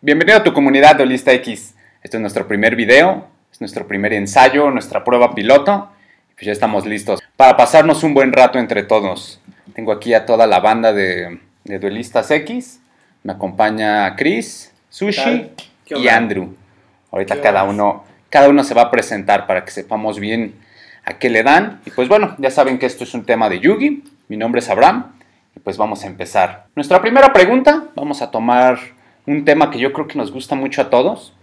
Bienvenido a tu comunidad de Olista X. Este es nuestro primer video, es nuestro primer ensayo, nuestra prueba piloto. Pues ya estamos listos para pasarnos un buen rato entre todos. Tengo aquí a toda la banda de, de Duelistas X. Me acompaña Chris, Sushi y Andrew. Ahorita cada uno, cada uno se va a presentar para que sepamos bien a qué le dan. Y pues bueno, ya saben que esto es un tema de Yugi. Mi nombre es Abraham. Y pues vamos a empezar. Nuestra primera pregunta, vamos a tomar un tema que yo creo que nos gusta mucho a todos,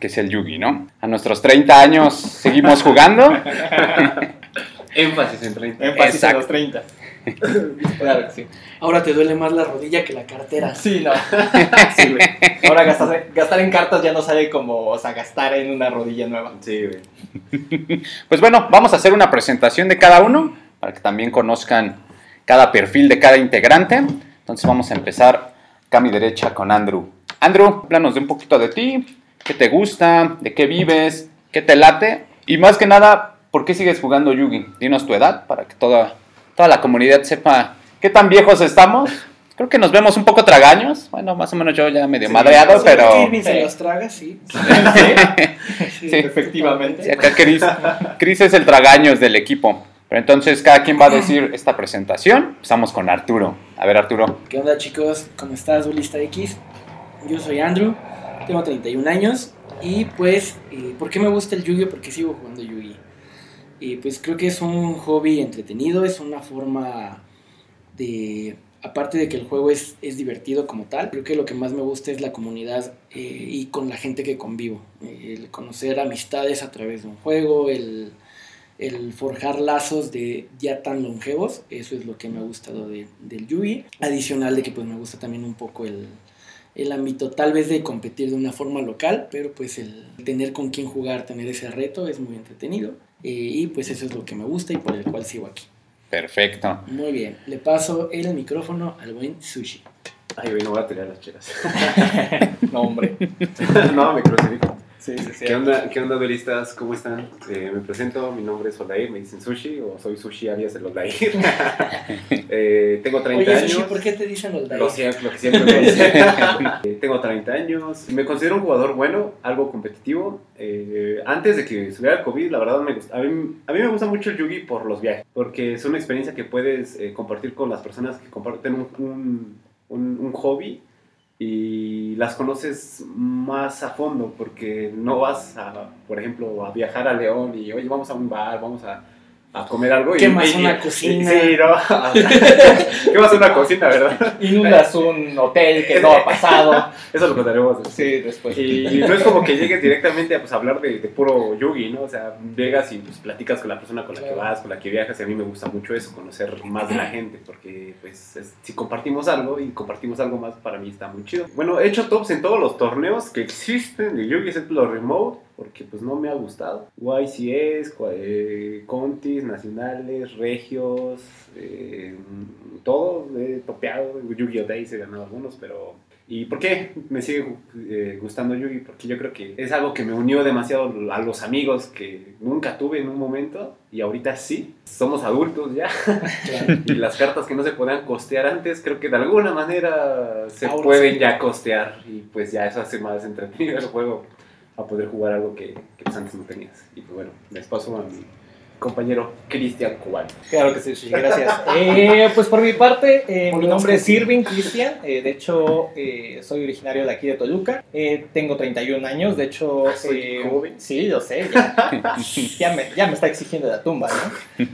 que es el Yugi, ¿no? A nuestros 30 años seguimos jugando. Énfasis en 30. Énfasis Exacto. en los 30. Claro que sí. Ahora te duele más la rodilla que la cartera. Sí, no. Sí, güey. Ahora gastar, gastar en cartas ya no sale como, o sea, gastar en una rodilla nueva. Sí, güey. Pues bueno, vamos a hacer una presentación de cada uno para que también conozcan cada perfil de cada integrante. Entonces vamos a empezar acá a mi derecha con Andrew. Andrew, háblanos de un poquito de ti, qué te gusta, de qué vives, qué te late y más que nada, ¿por qué sigues jugando Yugi? Dinos tu edad para que toda, toda la comunidad sepa qué tan viejos estamos. Creo que nos vemos un poco tragaños. Bueno, más o menos yo ya medio Sí, madreado, Si pero... Kirby se Sí. los traga, sí. Sí, Sí. efectivamente. Sí, acá Chris, Chris es el tragaños del equipo. Pero entonces cada quien va a decir esta presentación. Empezamos con Arturo. A ver, Arturo. ¿Qué onda chicos? ¿Cómo estás, Duelista X? Yo soy Andrew, tengo 31 años y pues, eh, ¿por qué me gusta el Yu-Gi-Oh? Porque sigo jugando Yu-Gi. Y pues creo que es un hobby entretenido, es una forma de... Aparte de que el juego es, es divertido como tal, creo que lo que más me gusta es la comunidad eh, y con la gente que convivo. El conocer amistades a través de un juego, el, el forjar lazos de ya tan longevos, eso es lo que me ha gustado de, del Yugi. Adicional de que pues me gusta también un poco el, el ámbito tal vez de competir de una forma local, pero pues el tener con quién jugar, tener ese reto es muy entretenido. Eh, y pues eso es lo que me gusta y por el cual sigo aquí. Perfecto. Muy bien, le paso el micrófono al buen Sushi. Ay, güey, no voy a tirar las chelas. No, hombre. no, me crucifico. Sí, sí, sí. ¿Qué onda, ¿Qué onda, duelistas? ¿Cómo están? Eh, me presento, mi nombre es Olair, me dicen Sushi o soy Sushi alias el Olair. eh, tengo 30 Oye, años. Sushi, ¿por qué te dicen los Lo siempre, lo que siempre me dicen. Eh, Tengo 30 años. Me considero un jugador bueno, algo competitivo. Eh, antes de que subiera el COVID, la verdad me gusta. A mí, a mí me gusta mucho el Yugi por los viajes, porque es una experiencia que puedes eh, compartir con las personas que comparten un, un, un- un hobby y las conoces más a fondo, porque no vas a, por ejemplo, a viajar a León y, oye, vamos a un bar, vamos a, a comer algo. y- Quemas y- una y- cocina. Sí, no. Quemas una cocina, ¿verdad? Inundas un hotel que no ha pasado. Eso lo contaremos después. Sí, después. Y no es como que llegues directamente a pues, hablar de, de puro yugi, ¿no? O sea, llegas y pues, platicas con la persona con la que vas, con la que viajas, y a mí me gusta mucho eso, conocer más de la gente, porque pues es- si compartimos algo y compartimos algo más, para mí está muy chido. Bueno, he hecho tops en todos los torneos que existen de yugi, excepto los remote, porque pues no me ha gustado. YCS, eh, Contis, nacionales, regios, eh, todo he topeado, Yu-Gi-Oh! Days he ganado algunos, pero ¿Y por qué me sigue eh, gustando Yugi? Porque yo creo que es algo que me unió demasiado a los amigos que nunca tuve en un momento y ahorita sí. Somos adultos ya y las cartas que no se podían costear antes creo que de alguna manera se Ahora pueden sí. ya costear y pues ya eso hace más entretenido el juego a poder jugar algo que, que pues antes no tenías. Y pues bueno, les paso a mi compañero Cristian Cubano. Claro que sí, sí, gracias. Eh, pues por mi parte, eh, mi nombre es. Irving Cristian. eh, de hecho, eh, soy originario de aquí de Toluca. Eh, tengo 31 años. De hecho, Ah, soy eh, joven. sí, lo sé. Ya, ya me, ya me está exigiendo la tumba, ¿no?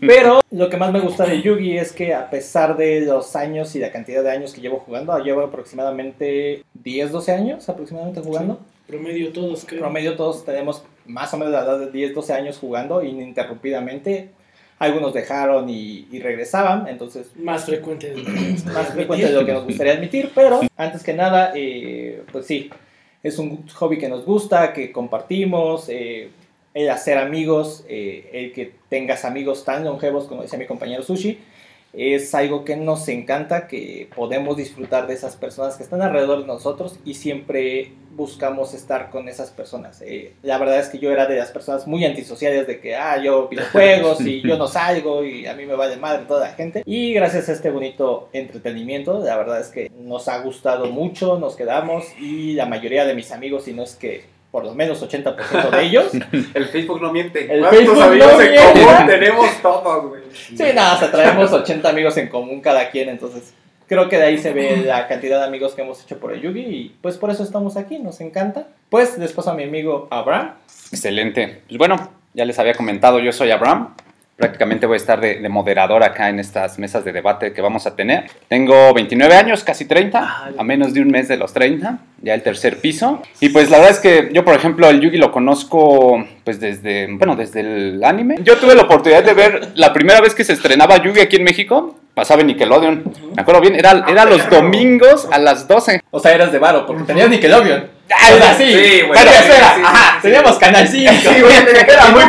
Pero lo que más me gusta de Yugi es que a pesar de los años y la cantidad de años que llevo jugando, llevo aproximadamente 10, 12 años aproximadamente jugando. Promedio todos, creo. promedio todos tenemos más o menos la edad de 10, 12 años jugando ininterrumpidamente. Algunos dejaron y, y regresaban, entonces Más frecuente de lo que nos más frecuente de lo que nos gustaría admitir, pero antes que nada, eh, pues sí, es un hobby que nos gusta, que compartimos, eh, el hacer amigos, eh, el que tengas amigos tan longevos como decía mi compañero Sushi, Es algo que nos encanta, que podemos disfrutar de esas personas que están alrededor de nosotros y siempre buscamos estar con esas personas. Eh, la verdad es que yo era de las personas muy antisociales de que, ah, yo videojuegos y yo no salgo y a mí me vale madre toda la gente. Y gracias a este bonito entretenimiento, la verdad es que nos ha gustado mucho, nos quedamos y la mayoría de mis amigos, si no es que por lo menos 80% de ellos. El Facebook no miente. El ¿Cuántos Facebook amigos no en miente. común tenemos todos, güey? Sí, nada, o sea, traemos 80 amigos en común cada quien, entonces creo que de ahí se ve la cantidad de amigos que hemos hecho por el Yugi y pues por eso estamos aquí, nos encanta. Pues después a mi amigo Abraham. Excelente. Pues bueno, ya les había comentado, yo soy Abraham. Prácticamente voy a estar de, de moderador acá en estas mesas de debate que vamos a tener. Tengo 29 años, casi 30, a menos de un mes de los 30, ya el tercer piso. Y pues la verdad es que yo, por ejemplo, el Yugi lo conozco pues desde, bueno, desde el anime. Yo tuve la oportunidad de ver la primera vez que se estrenaba Yugi aquí en México, pasaba en Nickelodeon. Me acuerdo bien, era, era los domingos a las 12. O sea, eras de Varo, porque tenías Nickelodeon. Ah, o sea, sí, bueno, Sí, eso era, sí, sí, ajá, sí. teníamos Canal 5. Sí, güey, era muy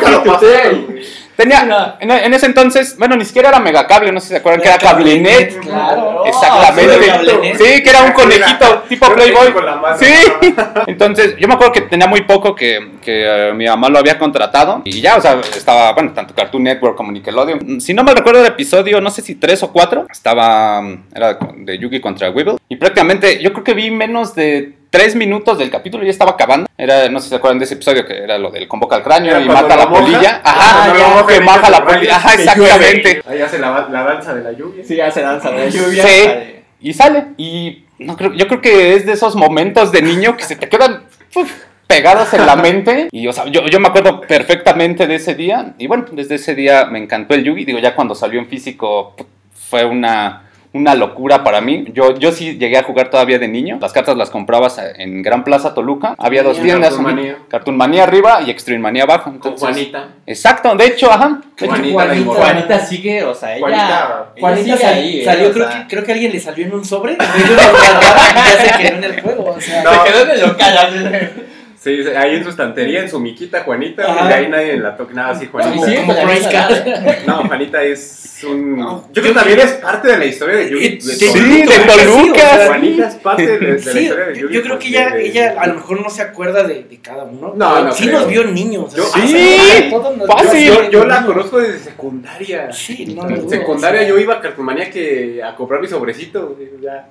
Tenía, en, en ese entonces, bueno, ni siquiera era Megacable, no sé si se acuerdan que era Cablenet. Claro. Exactamente. Oh, Cablenet. Sí, que era un conejito tipo Playboy. con la mano. Sí. Entonces, yo me acuerdo que tenía muy poco que, que eh, mi mamá lo había contratado. Y ya, o sea, estaba, bueno, tanto Cartoon Network como Nickelodeon. Si no me recuerdo el episodio, no sé si tres o cuatro, estaba, mm, era de Yugi contra Weevil. Y prácticamente, yo creo que vi menos de tres minutos del capítulo y ya estaba acabando. Era, no sé si se acuerdan de ese episodio que era lo del convoca al cráneo Era y mata a la moja. polilla. Ajá, ya, moja que se la polilla. Ajá, exactamente. Ahí hace la, la danza de la lluvia. Sí, hace danza de lluvia. Sí. la Y sale. Y no creo, yo creo que es de esos momentos de niño que se te quedan uf, pegados en la mente. Y o sea, yo, yo me acuerdo perfectamente de ese día. Y bueno, desde ese día me encantó el Yugi. Digo, ya cuando salió en físico fue una, una locura para mí. Yo, yo sí llegué a jugar todavía de niño. Las cartas las comprabas en Gran Plaza Toluca. Había dos tiendas. Cartoon. Manía. Cartoon Manía arriba y Extreme Manía abajo. Con Juanita. Exacto, de hecho, ajá. De hecho, Juanita, Juanita-. Juanita sigue, o sea, ella. Juanita- ella Juanita sigue sal- ahí, eh, salió, creo, sea, que, creo que alguien le salió en un sobre. y ya se quedó en el juego. O sea, No. Se quedó en el local. Así. Sí, sí, ahí en su estantería, en su miquita, Juanita. Ajá. Y de ahí nadie la toca. Nada, sí, Juanita. Sigue como. No, Juanita es un. No, Yo creo que también es parte de la historia de Yugi. De sí, Toluca. Sí, de Toluca, sí, Juanita es parte de, de la Sí, historia de yo, Yugi. yo creo que ella, de- ella a lo mejor no se acuerda de, de cada uno. No, no Sí creo. nos vio niños. Yo- o sea, Sí, a todos nos- fácil. Yo, yo la conozco desde secundaria. Sí, no, no secundaria yo iba a Cartumanía que a comprar mi sobrecito. Ya.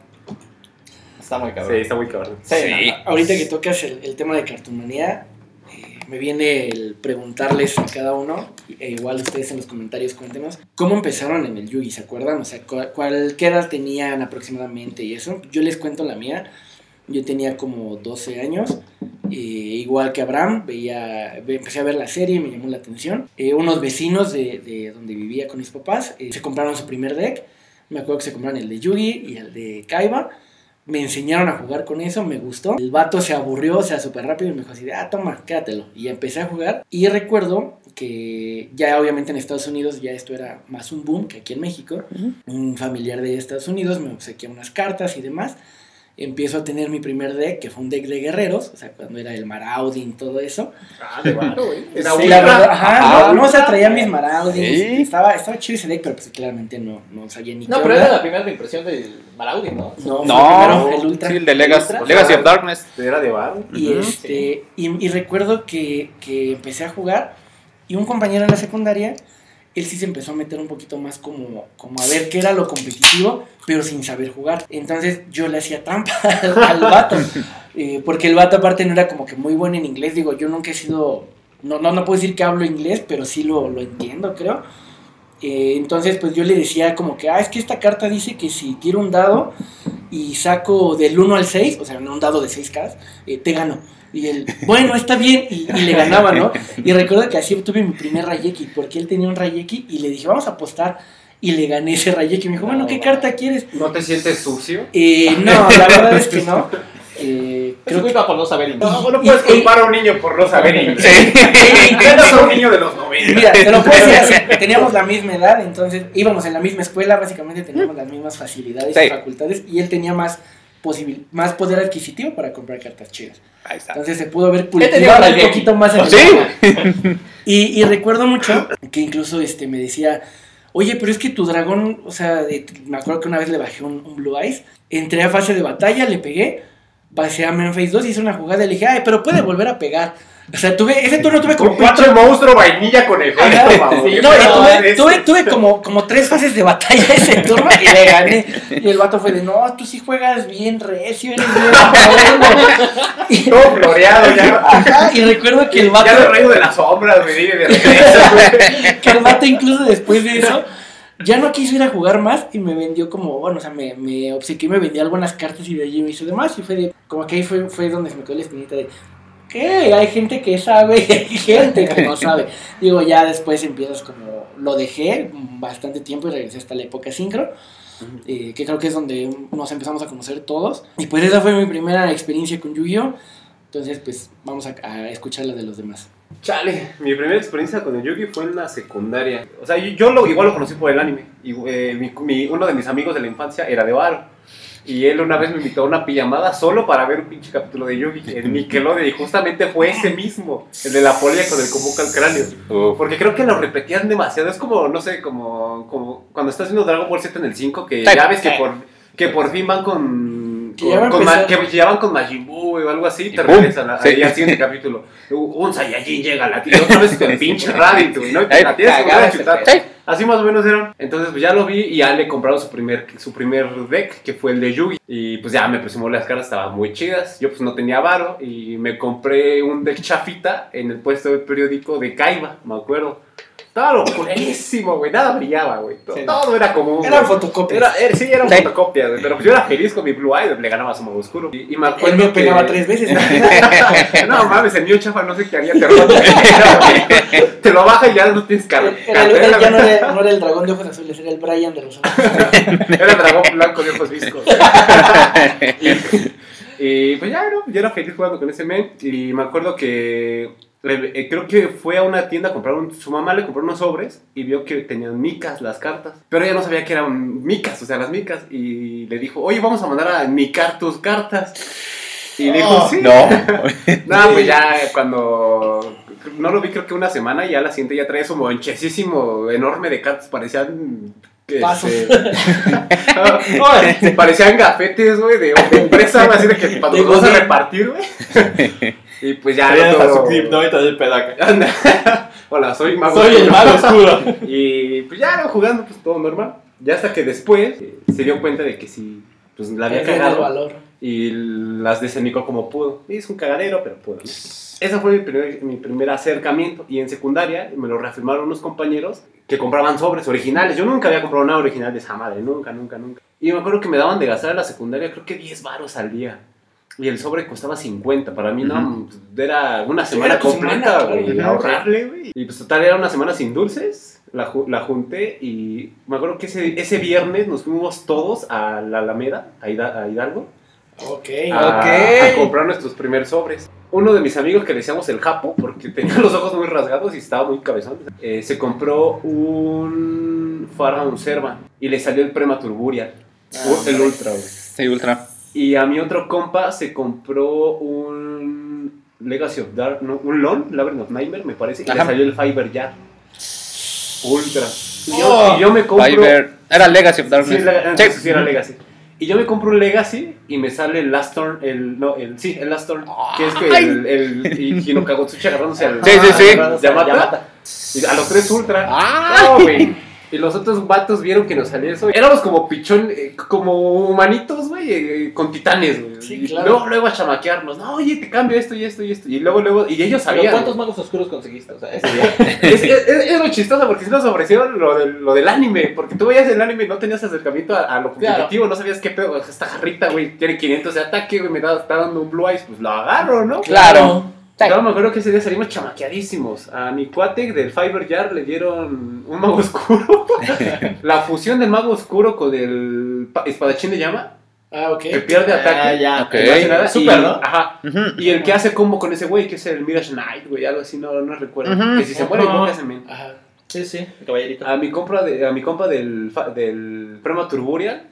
Está muy Sí, cabrón. está muy cabrón. Sí, Sí. no, no. Ahorita que tocas el, el tema de Cartumanía, eh, me viene el preguntarles a cada uno, e igual ustedes en los comentarios cuéntenos, ¿cómo empezaron en el Yugi? ¿Se acuerdan? O sea, ¿cuál, cuál- qué edad tenían aproximadamente y eso? Yo les cuento la mía. Yo tenía como 12 años, eh, igual que Abraham, veía, ve- empecé a ver la serie, me llamó la atención. Eh, unos vecinos de, de donde vivía con mis papás eh, se compraron su primer deck. Me acuerdo que se compraron el de Yugi y el de Kaiba. Me enseñaron a jugar con eso, me gustó. El vato se aburrió, o sea, súper rápido y me dijo así, ah, toma, quédatelo. Y empecé a jugar. Y recuerdo que ya obviamente en Estados Unidos ya esto era más un boom que aquí en México. Un familiar de Estados Unidos me obsequió unas cartas y demás. Empiezo a tener mi primer deck, que fue un deck de guerreros, o sea, cuando era el Marauding, todo eso. Ah, de varo, güey. Era Sí, ultra. la verdad, ajá, Ajá. no, no, o sea, traía mis Maraudings, Sí. estaba, estaba chido ese deck, pero pues claramente no, no sabía ni No, qué pero onda. era la primera impresión del Maraudi, ¿no? No, No, primero el Ultra. sí, el de Legacy, Ultra. Legacy of Darkness. Era de varo. Y, este, y, y recuerdo que, que empecé a jugar y un compañero en la secundaria, él sí se empezó a meter un poquito más como, como a ver qué era lo competitivo, pero sin saber jugar. Entonces yo le hacía trampa al, vato, eh, porque el vato aparte no era como que muy bueno en inglés. Digo, yo nunca he sido, no, no, no puedo decir que hablo inglés, pero sí lo, lo entiendo, creo. Eh, entonces, pues yo le decía como que, ah, es que esta carta dice que si tiro un dado y saco del 1 al 6, o sea, no un dado de 6 caras, eh, te gano. Y él, bueno, está bien, y, y le ganaba, ¿no? Y recuerdo que así tuve mi primer Rayeki, porque él tenía un Rayeki y le dije, vamos a apostar. Y le gané ese Rayeki. Me dijo, bueno, ¿qué carta quieres? ¿No te sientes sucio? Eh, no, la verdad es que no. Eh, Creo creo que que iba por no saber inglés. No, no puedes y- culpar a un niño por no saber inglés. Sí. Eres un niño de los 90. Mira, te lo puedo decir así, teníamos la misma edad, entonces íbamos en la misma escuela, básicamente teníamos las mismas facilidades Sí. y facultades, y él tenía más posibil más poder adquisitivo para comprar cartas chidas. Ahí está. Entonces se pudo haber cultivado un poquito más en el Sí. Y, y recuerdo mucho que incluso este me decía, oye, pero es que tu dragón, o sea, de- me acuerdo que una vez le bajé un, un Blue Eyes, entré a fase de batalla, le pegué, pasé a Memphis 2, hice una jugada y le dije, ay, pero puede volver a pegar. O sea, tuve, ese turno tuve como cuatro... pinche monstruo vainilla con efecto, sí, ¿Qué No, tuve, tuve, como, como tres fases de batalla ese turno y le gané. Y el vato fue de, no, tú sí juegas bien recio, eres bien bueno". Y, Todo floreado ya. ajá, y recuerdo que el vato... Ya lo de las sombras, me dije de regreso, güey. que el vato incluso después de eso ya no quiso ir a jugar más y me vendió como, bueno, o sea, me, me obsequió y me vendió algunas cartas y de allí me hizo demás y fue de, como que ahí fue, fue donde se me quedó la espinita de, ¿qué? Hay gente que sabe y hay gente que no sabe. Digo, ya después empiezas como, lo dejé bastante tiempo y regresé hasta la época sincro. eh, que creo que es donde nos empezamos a conocer todos. Y pues esa fue mi primera experiencia con Yu-Gi-Oh! Entonces, pues vamos a, a escuchar la de los demás. Chale, mi primera experiencia con el Yugi fue en la secundaria. O sea, yo, yo lo, igual lo conocí por el anime. Y, eh, mi- mi- uno de mis amigos de la infancia era de Varo. Y él una vez me invitó a una pijamada solo para ver un pinche capítulo de Yugi en Nickelodeon. Y justamente fue ese mismo, el de la polia con el convoca al cráneo. Uf. Porque creo que lo repetían demasiado. Es como, no sé, como, como cuando estás viendo Dragon Ball Z en el 5, que ya ves que por, que por fin van con. Que a con ma- que llevan con Majin Buu o algo así, te ¡Pum! regresan a- Sí. ahí al siguiente capítulo. Un Saiyajin llega a la tierra, otra vez con pinche Raditz, güey, ¿no? Y la tienes que volver a chutar. Así más o menos eran. Entonces, pues ya lo vi y ya le compraron su primer, su primer deck, que fue el de Yugi. Y pues ya me presumó las caras, estaban muy chidas. Yo pues no tenía varo y me compré un deck chafita en el puesto de periódico de Kaiba, me acuerdo. Estaba lo culerísimo, güey, nada brillaba, güey. Todo, Sí. todo era como... Eran fotocopias. Era, era- sí, eran Sí. fotocopias, güey, pero pues yo era feliz con mi Blue Eye, le ganaba a su modo oscuro. Y, y me Él acuerdo me pegaba que- tres veces. ¿no? mames, el mío chafa no sé qué haría, te. Te lo baja y ya no tienes carga. Era el- era- ya no era, no era el dragón de ojos azules, era el Brian de los ojos. Era dragón blanco de ojos viscos. y, y, pues ya, ¿no? Yo era feliz jugando con ese men. Y me acuerdo que eh, creo que fue a una tienda a comprar un, su mamá le compró unos sobres y vio que tenían micas las cartas. Pero ella no sabía que eran micas, o sea, las micas. Y le dijo, oye, vamos a mandar a micar tus cartas. Y dijo, Oh, sí. No. No, pues ya cuando. No lo vi, creo que una semana, y ya la siguiente ya traía su monchesísimo enorme de cartas, parecían. Pasos. parecían gafetes, güey, de, de empresa, así de que los vas a repartir, güey. Y pues ya. Traías no a su todo- clip, ¿no? Y todo el pedo acá. Anda. Hola, soy mago. Soy el oscuro. mago oscuro. Y pues ya, jugando, pues todo normal. Ya hasta que después eh, se dio cuenta de que sí, pues la había el cagado valor. y las desenicó como pudo. Y es un cagadero, pero pudo. ¿no? Ese fue mi primer, mi primer acercamiento. Y en secundaria me lo reafirmaron unos compañeros que compraban sobres originales. Yo nunca había comprado nada original de esa madre, nunca, nunca, nunca. Y me acuerdo que me daban de gastar en la secundaria, creo que 10 varos al día. Y el sobre costaba 50. Para mí, no, era una semana era completa, güey. ahorrarle, güey. Y pues total, era una semana sin dulces. La, ju- la junté y me acuerdo que ese, ese viernes nos fuimos todos a la Alameda, a, Hida- a Hidalgo Ok. a, Ok. a comprar nuestros primeros sobres. Uno de mis amigos que le decíamos el Japo, porque tenía los ojos muy rasgados y estaba muy cabezón, eh, se compró un Pharaoh Serva y le salió el Prematurburia, Ah, el Ultra, güey. Sí, ultra. Y a mi otro compa se compró un Legacy of Dark, no, un LON, Labyrinth of Nightmare, me parece, y le salió el Fiber Jar. Ultra. Y yo, Oh. y yo me compro... Fiverr. Era Legacy of Sí, Darkness. la- Sí. sí era Legacy. Y yo me compro un Legacy y me sale el Last Turn, el, no, el, sí, el Last Turn, que es que el, el, y Hinokagotsuchi agarrándose al... Sí, sí, sí. Yamata, y a los tres Ultra. ¡Ah! No, güey. Y los otros vatos vieron que nos salía eso. Éramos como pichón, eh, como humanitos, güey, eh, con titanes, güey. Sí, y luego, luego a chamaquearnos. No, oye, te cambio esto y esto y esto. Y luego, luego, y ellos Pero sabían. ¿Cuántos magos oscuros conseguiste? O sea, ese día. Es, es, es- lo chistoso porque sí nos ofrecieron lo del, lo del anime. Porque tú veías el anime y no tenías acercamiento a, a lo competitivo, no sabías qué pedo. Esta jarrita, güey, tiene 500 de ataque, güey, me da, está dando un Blue Eyes, pues lo agarro, ¿no? Claro. Yo me acuerdo que ese día salimos chamaqueadísimos. A mi cuate del Fiber Jar le dieron un mago oscuro. La fusión del mago oscuro con el pa- espadachín de llama, Ah, ok. que pierde ataque. Ah, ya. Ok. que no hace nada, Super, y- ¿no? Ajá. Y el que hace combo con ese güey, que es el Mirage Knight, güey, algo así, no, no recuerdo. Que si se muere, Ajá. invoca ese men. Ajá. Sí, sí, el caballerito. A mi, compra de, a mi compa del, fa- del Prema Turburial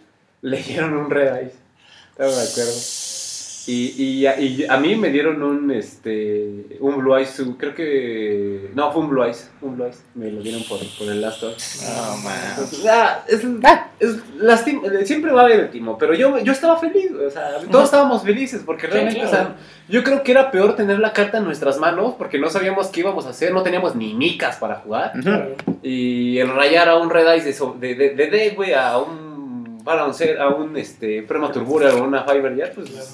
le dieron un Red Eyes. No me acuerdo. Y, y, a- y a mí me dieron un, este, un Blue Eyes, su- creo que... No, fue un Blue Eyes, un Blue Eyes. Me lo dieron por, por el Last of Us. No, man. Entonces, ah, es, es lastim- eh, siempre va a haber el timo, pero yo, yo estaba feliz, o sea, todos estábamos felices porque Sí, realmente, claro. o sea, yo creo que era peor tener la carta en nuestras manos porque no sabíamos qué íbamos a hacer, no teníamos ni micas para jugar y el rayar a un Red Eyes de, de, de, de D, güey, a un Balancer, a un este, Prematurburer o una Fiber Jet, pues Claro.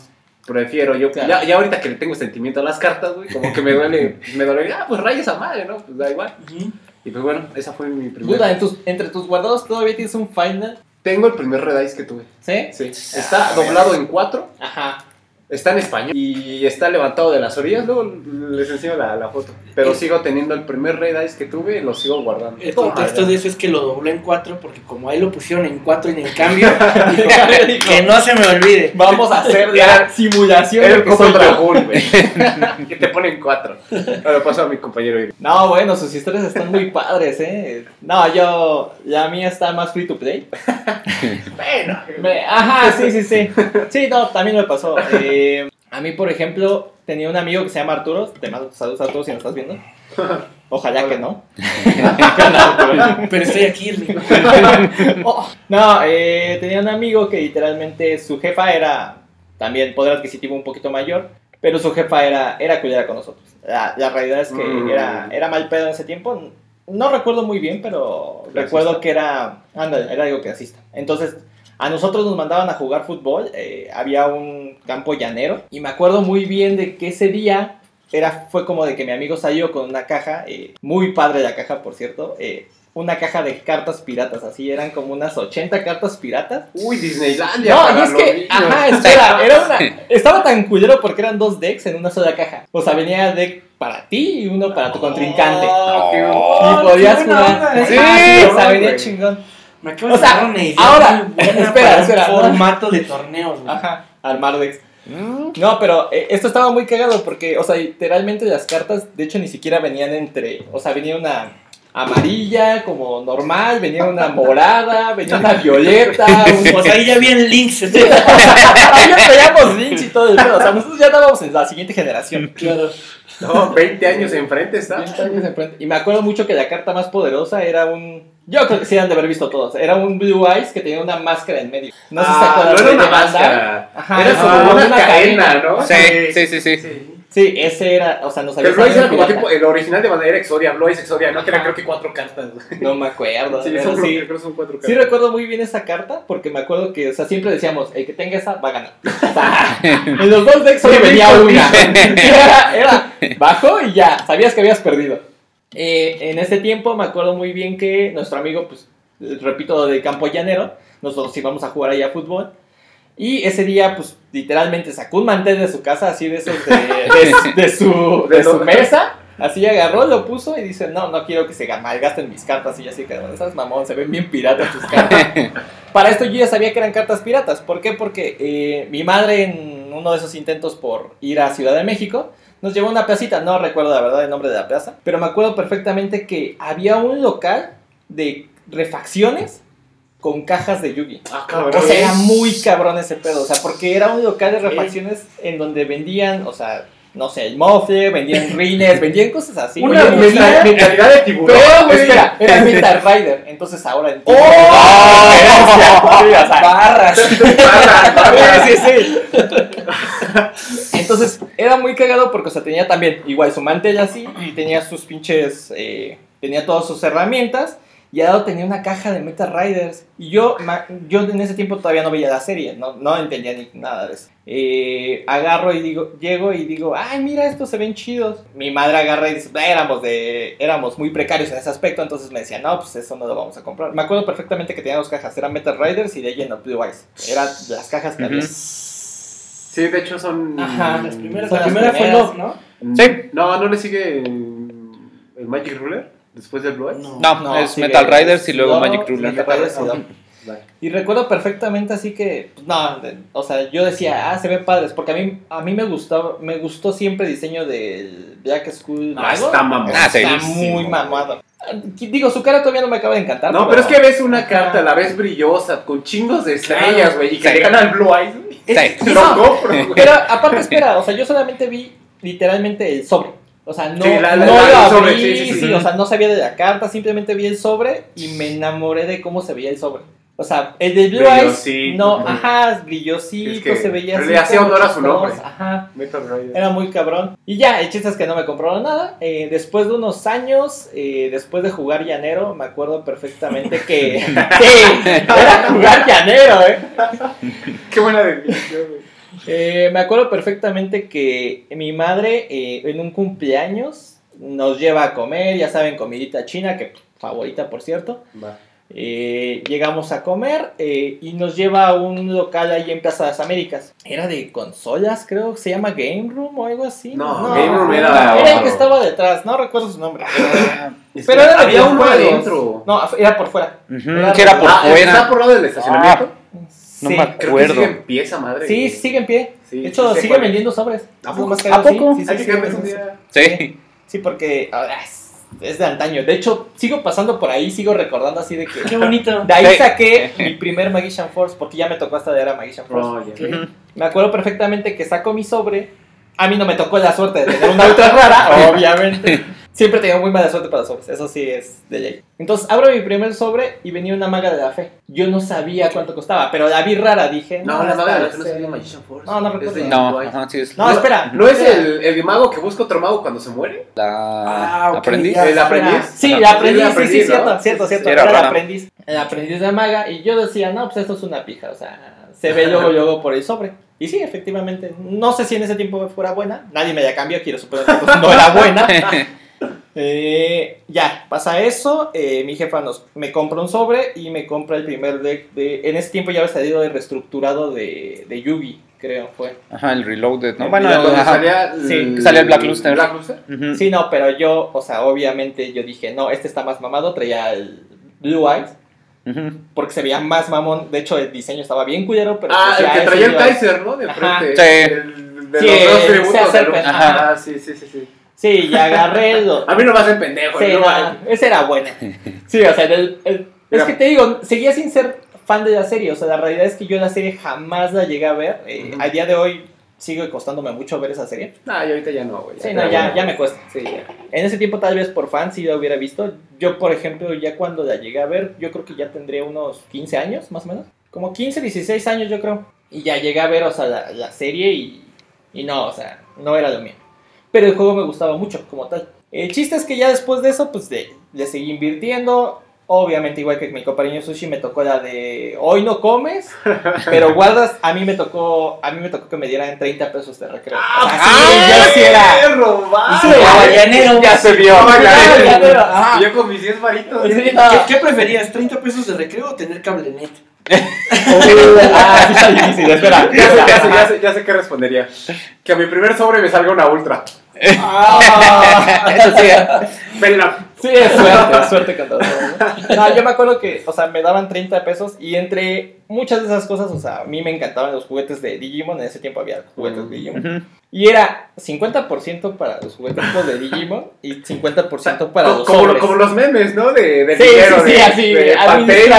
Prefiero yo, Claro. ya, ya ahorita que le tengo sentimiento a las cartas, güey, como que me duele, me duele, ah, pues rayas a madre, ¿no? Pues da igual. Y pues bueno, esa fue mi primera. Duda, en tus- entre tus guardados todavía tienes un final, Tengo el primer Red Eyes que tuve. ¿sí? Sí. Está doblado en cuatro, Ajá. Está en español y está levantado de las orillas. Luego les enseño la, la foto. Pero sigo teniendo el primer Red Eyes que tuve, lo sigo guardando. El contexto de eso es que lo dobló en cuatro porque como ahí lo pusieron en cuatro en el cambio, dijo, que no se me olvide. Vamos a hacer la simulación Era yo. Dragón, güey. que te ponen cuatro. Ahora paso a mi compañero. Iri. No, bueno, sus historias están muy padres, ¿eh? No, yo, la mía está más free to play. Bueno. Me- ajá, sí, sí, sí. Sí, no, también me pasó. Eh, a mí, por ejemplo, tenía un amigo que se llama Arturo. Te mando saludos a todos si nos estás viendo. Ojalá que no. Pero estoy aquí. Oh, no, eh, tenía un amigo que literalmente su jefa era también poder adquisitivo un poquito mayor, pero su jefa era, era culera con nosotros. La, la realidad es que Mm. era, era mal pedo en ese tiempo. No recuerdo muy bien, pero Clasista. recuerdo que era, ándale, era algo clasista. Entonces, a nosotros nos mandaban a jugar fútbol, eh, había un campo llanero, y me acuerdo muy bien de que ese día era, fue como de que mi amigo salió con una caja, eh, muy padre la caja, por cierto, eh, una caja de cartas piratas, así eran como unas 80 cartas piratas. Uy, Disneylandia. No, para y es los que, niños. ajá, espera, era una, estaba tan culero porque eran dos decks en una sola caja. O sea, venía deck para ti y uno para tu contrincante. Oh, qué- Oh, y podías jugar. Sí, Sí, o sea, venía chingón. Me acabas O sea, de dar una idea ahora, espera, para espera, formato de torneos, güey. Ajá, armar decks. No, pero eh, esto estaba muy cagado porque, o sea, literalmente las cartas, de hecho, ni siquiera venían entre. O sea, venía una amarilla como normal, venía una morada, venía una violeta, un- Pues ahí ya vienen links. Ahí ya traíamos links y todo el pedo. O sea, nosotros ya estábamos en la siguiente generación. Claro. No, 20 años enfrente está. 20 años enfrente. Y me acuerdo mucho que la carta más poderosa era un. Yo creo que sí han de haber visto todos. Era un Blue Eyes que tenía una máscara en medio. No sé si se Ah, acuerdan no era de una Vandal. máscara. Ajá, era como una, una cadena. ¿no? Sí, sí, sí, sí. Sí, ese era. O sea, nos había el Blois era como tipo, el original de Bandera Exodia, Blois Exodia, no que creo que cuatro cartas. No me acuerdo. Sí, pero son, sí. creo que son cuatro cartas. Sí recuerdo muy bien esa carta porque me acuerdo que, o sea, siempre decíamos, el que tenga esa va a ganar. O sea, en los dos decks solo venía una. Era, era bajo y ya, sabías que habías perdido. Eh, en ese tiempo me acuerdo muy bien que nuestro amigo, pues, repito, de Campo Llanero, nosotros íbamos a jugar allá fútbol. Y ese día, pues, literalmente sacó un mantel de su casa, así de esos de, de- de su, de su mesa. Así agarró, lo puso y dice, no, no quiero que se malgasten mis cartas. Y yo así que, esas mamón, se ven bien piratas tus cartas. Para esto yo ya sabía que eran cartas piratas. ¿Por qué? Porque eh, mi madre en uno de esos intentos por ir a Ciudad de México nos llevó a una placita. No recuerdo la verdad el nombre de la plaza. Pero me acuerdo perfectamente que había un local de refacciones con cajas de Yugi. Ah, cabrón. O sea, era muy cabrón ese pedo. O sea, porque era un local de refacciones en donde vendían, o sea, no sé, el mofle, vendían rines, vendían cosas así. Una mentalidad de tiburón. pero, güey. espera, era Metal Rider. Entonces ahora entiendo. ¡Oh! Sí, o sea, Barras. Barra, barra. Sí, sí, sí. Entonces, era muy cagado porque, o sea, tenía también igual su mantel así y tenía sus pinches, eh, tenía todas sus herramientas y al lado tenía una caja de Metal Riders. Y yo, yo en ese tiempo todavía no veía la serie, no, no entendía ni nada de eso. Eh, agarro y digo, llego y digo, ay, mira, estos se ven chidos. Mi madre agarra y dice, "Ah, éramos, de, éramos muy precarios en ese aspecto, entonces me decía, no, pues eso no lo vamos a comprar. Me acuerdo perfectamente que tenía dos cajas, eran Metal Riders y Legend of Blue Eyes. Eran las cajas que había. Sí, de hecho son. Ajá, Las primeras, Son la primera fue. Love, ¿no? Sí. No, no le sigue el Magic Ruler después del Blue Eyes? No. No, No, es Metal Riders y luego no, Magic Ruler. Metal Riders y no. Y recuerdo perfectamente así que, pues, no, de- o sea, yo decía, ah, se ven padres, porque a mí, a mí me gustó, me gustó siempre el diseño del Black School Ah, está. Ah, sí. Está muy mamado. Digo, su cara todavía no me acaba de encantar. No, pero es que ves una carta, la ves brillosa, con chingos de estrellas, güey, y que Sí. le gana al Blue Eyes. Sí. Lo No. compro, güey. Pero aparte, espera, o sea, yo solamente vi literalmente el sobre. O sea, no, Sí, la- la- no la- lo abrí, sobre, sí, sí, sí. o sea, no sabía de la carta, simplemente vi el sobre y me enamoré de cómo se veía el sobre. O sea, el de Blue Eyes, no, ajá, brillosito, Es que se veía le hacía honor a su nombre. Ajá, Metal Rider. era muy cabrón. Y ya, el chiste es que no me compraron nada. Eh, después de unos años, eh, después de jugar llanero, me acuerdo perfectamente que... sí, era jugar llanero, ¿eh? Qué buena definición, güey. Eh, me acuerdo perfectamente que mi madre eh, en un cumpleaños nos lleva a comer, ya saben, comidita china, que favorita por cierto. Va. Eh, llegamos a comer eh, y nos lleva a un local ahí en Plaza de las Américas. Era de consolas, creo que se llama Game Room o algo así. No, Game Room era- Era el que estaba detrás, no recuerdo su nombre. Es Pero que era de había uno adentro. No, era por fuera. Era- que era por Ah, ¿Está fuera. por lado del estacionamiento? No Sí. me Creo que acuerdo. sigue en pie esa madre. Sí, sigue en pie. Sí, de hecho, sí sigue vendiendo sobres. ¿A poco? ¿A poco? Sí, sí, que porque ahora es, de antaño. De hecho, sigo pasando por ahí, sigo recordando así de que. Qué bonito. De ahí saqué mi primer Magician Force, porque ya me tocó hasta de era Magician Force. Ujú. Me acuerdo perfectamente que saco mi sobre. A mí no me tocó la suerte de tener una ultra rara, obviamente. Siempre tengo muy mala suerte para los sobres, eso sí es de ley. Entonces abro mi primer sobre y venía una maga de la fe. Yo no sabía cuánto costaba, pero la vi rara, dije. No, la maga de la fe no ser- sería Magician Force. No, no Es recuerdo. de No, ajá, sí es No, espera. ¿No es el, el mago que busca otro mago cuando se muere? la Ah, ok, aprendiz. ya. ¿El aprendiz? Sí, la aprendiz, sí, sí, cierto, ¿no? cierto, cierto. sí, Era era el rara. aprendiz, el aprendiz de maga. Y yo decía, no, pues esto es una pija, o sea, se ve luego, luego por el sobre. Y sí, efectivamente, no sé si en ese tiempo fuera buena, nadie me la cambió, quiero suponer que entonces no era buena. Eh, ya, pasa eso, eh, mi jefa nos, me compra un sobre y me compra el primer deck de... En ese tiempo ya había salido el reestructurado de, de Yugi, creo fue. Ajá, el Reloaded, ¿no? El Bueno, Donde ajá. salía Sí, salía el Black Luster. Black Luster. Sí, no, pero yo, o sea, obviamente yo dije, no, este está más mamado, traía el Blue Eyes. Porque se veía más mamón. De hecho, el diseño estaba bien culero, pero. Ah, pues, el que traía el Kaiser, ¿no? De Ajá. frente. Sí. El, de Sí, los dos se tributos. acerca, ¿no? ajá. Ah, sí, sí, sí, sí. Sí, ya agarré lo. A mí no me hacen pendejo. Sí, no, no, ese era bueno. Sí, o sea, el- el- es que te digo, seguía sin ser fan de la serie. O sea, la realidad es que yo la serie jamás la llegué a ver. Eh. A día de hoy sigue costándome mucho ver esa serie. No, y ahorita ya no, güey. Sí, no, ya, ya me cuesta. Sí, ya. En ese tiempo tal vez por fan sí la hubiera visto. Yo, por ejemplo, ya cuando la llegué a ver, yo creo que ya tendría unos 15 años, más o menos. Como 15, 16 años yo creo. Y ya llegué a ver, o sea, la, la serie y, y no, o sea, no era lo mío. Pero el juego me gustaba mucho como tal. El chiste es que ya después de eso, pues le, le seguí invirtiendo. Obviamente, igual que mi compañero Sushi, me tocó la de hoy no comes, pero guardas. A mí me tocó, a mí me tocó que me dieran 30 pesos de recreo. Sea, sí, ya sí era. ¡Qué robado! Sí, Ah, llanero. Ya se vio. No, ya, Claro, ya, ya, ya. ah. Yo con mis 10 varitos. ¿sí? no. ¿Qué, qué preferías? ¿30 pesos de recreo o tener cable net? Ah, sí está difícil, espera. Ya sé, ya, sé, ya, sé, ya sé qué respondería. Que a mi primer sobre me salga una ultra. Ah, Eso sí. ¿eh? Venla. Sí, es suerte, es suerte con todo. ¿no? No, yo me acuerdo que, o sea, me daban 30 pesos y entre muchas de esas cosas, o sea, a mí me encantaban los juguetes de Digimon, en ese tiempo había juguetes de Digimon. Y era 50% para los juguetes de Digimon y 50% para los como, sobres. como los memes, ¿no? De, de Sí, dinero, sí, sí, de, así, de papel,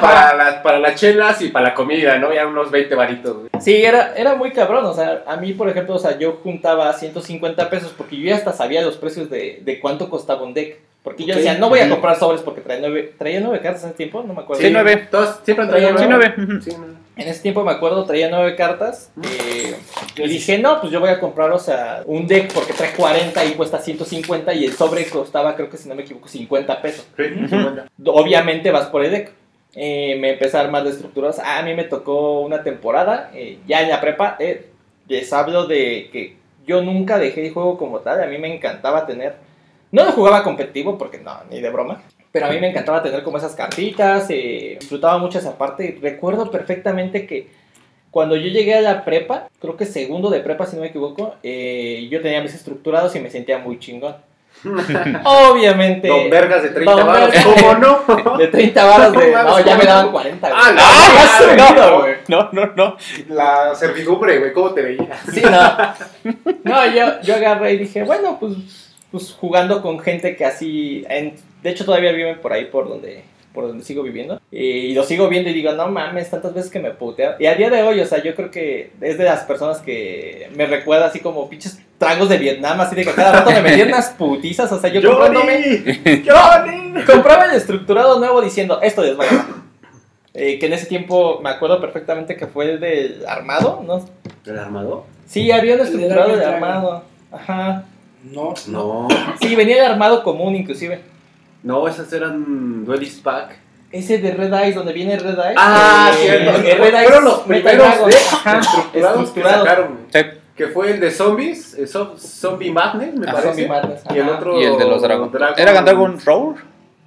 para, las, para las chelas y para la comida, ¿no? Ya unos 20 varitos. Sí, era, era muy cabrón, o sea, a mí, por ejemplo, o sea, yo juntaba 150 pesos porque yo ya hasta sabía los precios de, de cuánto costaba un deck. Porque yo decía, no voy a comprar sobres porque traía nueve, traía nueve cartas en ese tiempo, no me acuerdo. Sí, nueve. Todos siempre han Traía Sí, nueve. nueve. Sí, no. En ese tiempo me acuerdo, traía nueve cartas. eh, y dije, no, pues yo voy a comprar, o sea, un deck porque trae 40 y cuesta 150 y el sobre costaba, creo que si no me equivoco, 50 pesos. Sí, sí, bueno. Obviamente vas por el deck. Eh, me empecé a armar de estructuras. a mí me tocó una temporada, eh, ya en la prepa. eh, les hablo de que yo nunca dejé el juego como tal. A mí me encantaba tener. No lo jugaba competitivo porque no, ni de broma. Pero a mí me encantaba tener como esas cartitas. eh, disfrutaba mucho esa parte. Recuerdo perfectamente que cuando yo llegué a la prepa, creo que segundo de prepa, si no me equivoco, eh, yo tenía mis estructurados y me sentía muy chingón. Obviamente. Don Vergas de 30 Don baros, Vergas. ¿cómo no? De 30 baros de. No No, ya me daban 40. güey. Ah, no, ya ya se se me vio, olvidó, güey. No, no, no. La servidumbre, güey, ¿cómo te veías? Sí, no. No, yo, yo agarré y dije, bueno, pues pues jugando con gente que así, en- de hecho todavía viven por ahí por donde por donde sigo viviendo y, lo sigo viendo y digo, no mames, tantas veces que me putean. Y a día de hoy, o sea, yo creo que es de las personas que me recuerda así como pinches tragos de Vietnam, así de que cada rato me metían unas putizas, o sea, yo comprándome, ¡Johnny! compraba el estructurado nuevo diciendo, esto les va a ganar. Eh, que en ese tiempo me acuerdo perfectamente que fue el del armado, ¿no? ¿El armado? Sí, había un estructurado de Dragon Dragon. armado. Ajá. No, No. Sí, venía el armado común inclusive. No, esas eran Duelist Pack. Ese de Red Eyes, donde viene Red Eyes. Ah, eh, cierto. el Red Eyes Fueron los primeros de estructurados que sacaron. Sí. Que fue el de zombies, el zo- Zombie Madness, me Ah, parece. Zombie Madness, Y el otro. Y el de los Dragon. ¿Era Dragon Roar?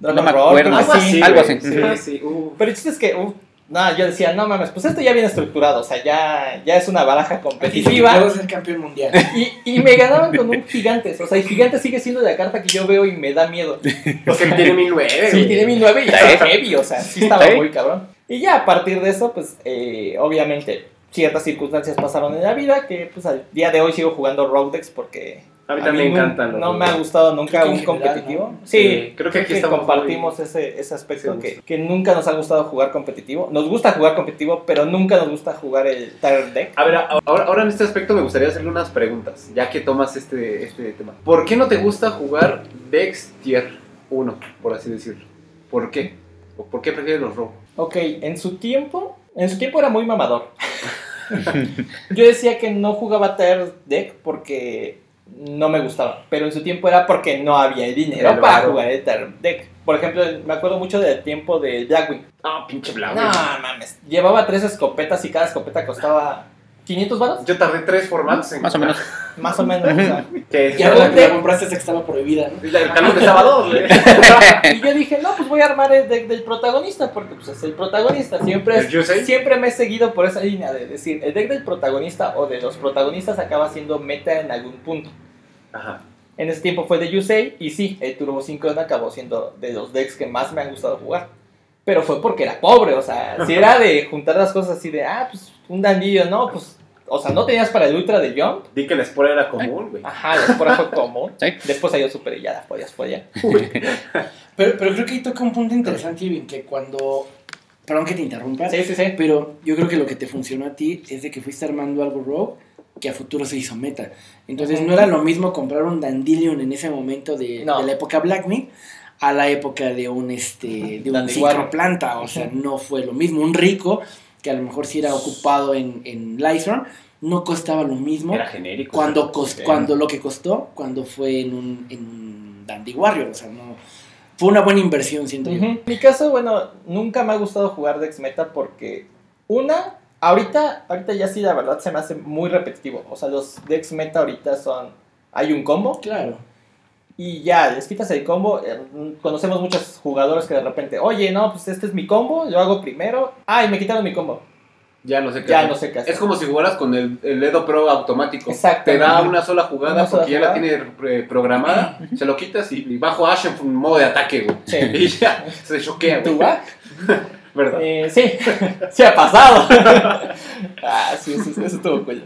Dragon no me acuerdo. Algo sí. así. Algo güey. así. Sí, sí. uh. Pero el chiste es que, uh, no, yo decía, no mames, pues esto ya viene estructurado, o sea, ya, ya es una baraja competitiva. puedo ser campeón mundial. Y, y me ganaban con un gigantes, o sea, el gigante sigue siendo la carta que yo veo y me da miedo. Porque tiene 1009. Sí, güey. tiene mi 9 y está heavy, o sea, sí estaba muy cabrón. Y ya a partir de eso, pues, eh, obviamente, ciertas circunstancias pasaron en la vida que, pues, al día de hoy sigo jugando Rodex porque... A mí también me encantan. los No me ha gustado nunca un general, competitivo. ¿no? Sí, Sí, creo que aquí compartimos muy- ese, ese aspecto Sí, que, que nunca nos ha gustado jugar competitivo. Nos gusta jugar competitivo, pero nunca nos gusta jugar el Tire Deck. A ver, ahora, ahora en este aspecto me gustaría hacerle unas preguntas, ya que tomas este, este tema. ¿Por qué no te gusta jugar Dex Tier 1, por así decirlo? ¿Por qué? ¿O por qué prefieres los rojos? Ok, en su tiempo, en su tiempo era muy mamador. Yo decía que no jugaba Tire Deck porque no me gustaba, pero en su tiempo era porque no había dinero para jugar el Deck. Por ejemplo, me acuerdo mucho del tiempo de Blackwing. Ah, pinche blanco. No mames, llevaba tres escopetas y cada escopeta costaba 500 baros, Yo tardé tres formatos en Más o menos. más o menos. Que Y ahora que la compraste esa que estaba prohibida, ¿no? el calor de sábado. Y yo dije, no, pues voy a armar el deck del protagonista, porque pues es el protagonista. Siempre, ¿El Yusei? siempre me he seguido por esa línea de decir, el deck del protagonista o de los protagonistas acaba siendo meta en algún punto. Ajá. En ese tiempo fue de Yusei, y sí, el Turbo Syncron acabó siendo de los decks que más me han gustado jugar. Pero fue porque era pobre, o sea, si era de juntar las cosas así de, ah, pues un dandillo, no, pues, o sea, no tenías para el Ultra de Jump. Di que la Spore era común, güey. Ajá, la espora fue común. Sí. Después salió Super y ya la podías follar. Pero, pero creo que ahí toca un punto interesante, Irving, que cuando... Perdón que te interrumpa, Sí, sí, sí. pero yo creo que lo que te funcionó a ti es de que fuiste armando algo rogue que a futuro se hizo meta. Entonces no era lo mismo comprar un Dandelion en ese momento de, No. de la época Blackmid a la época de un este de un Dandiguarro. planta, o sea, no fue lo mismo. Un rico que a lo mejor si era ocupado en, en Lytron, no costaba lo mismo Era genérico. cuando, o sea, cos- sí. cuando lo que costó cuando fue en un, en un Dandy Warrior, o sea, no fue una buena inversión, siento yo. En mi caso, bueno, nunca me ha gustado jugar Dex Meta porque, una, ahorita, ahorita ya sí, la verdad se me hace muy repetitivo. O sea, los Dex Meta ahorita son, hay un combo Claro. Y ya, les quitas el combo. Eh, Conocemos muchos jugadores que de repente, oye, no, pues este es mi combo, yo hago primero. Ah, y me quitaron mi combo. Ya no sé qué Ya hacer. no sé qué hacer. Es como si jugaras con el, el Edo Pro automático. Exacto. Te da una sola jugada Una sola porque ya la tiene pre- programada. se lo quitas y, y bajo Ash en modo de ataque, güey. Sí. Y ya se choquea, ¿Tú va? ¿Verdad? Eh, sí, sí ha pasado. ah, sí, eso, eso estuvo cool.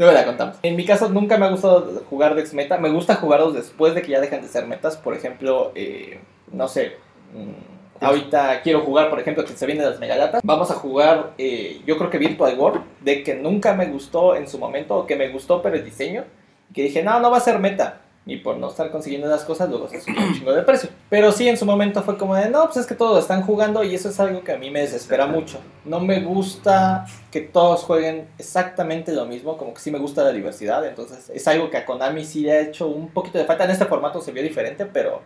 Luego la contamos. En mi caso, nunca me ha gustado jugar Dex Meta. Me gusta jugarlos después de que ya dejan de ser metas. Por ejemplo, eh, no sé. mm, ahorita quiero jugar, por ejemplo, que se vienen las megalatas. Vamos a jugar, eh, yo creo que Virtual War, de que nunca me gustó en su momento, o que me gustó, pero el diseño. Que dije, no, no va a ser meta. Y por no estar consiguiendo las cosas, luego se subió un chingo de precio. Pero sí, en su momento fue como de, no, pues es que todos están jugando y eso es algo que a mí me desespera mucho. No me gusta que todos jueguen exactamente lo mismo, como que sí me gusta la diversidad. Entonces es algo que a Konami sí le ha hecho un poquito de falta. En este formato se vio diferente, pero,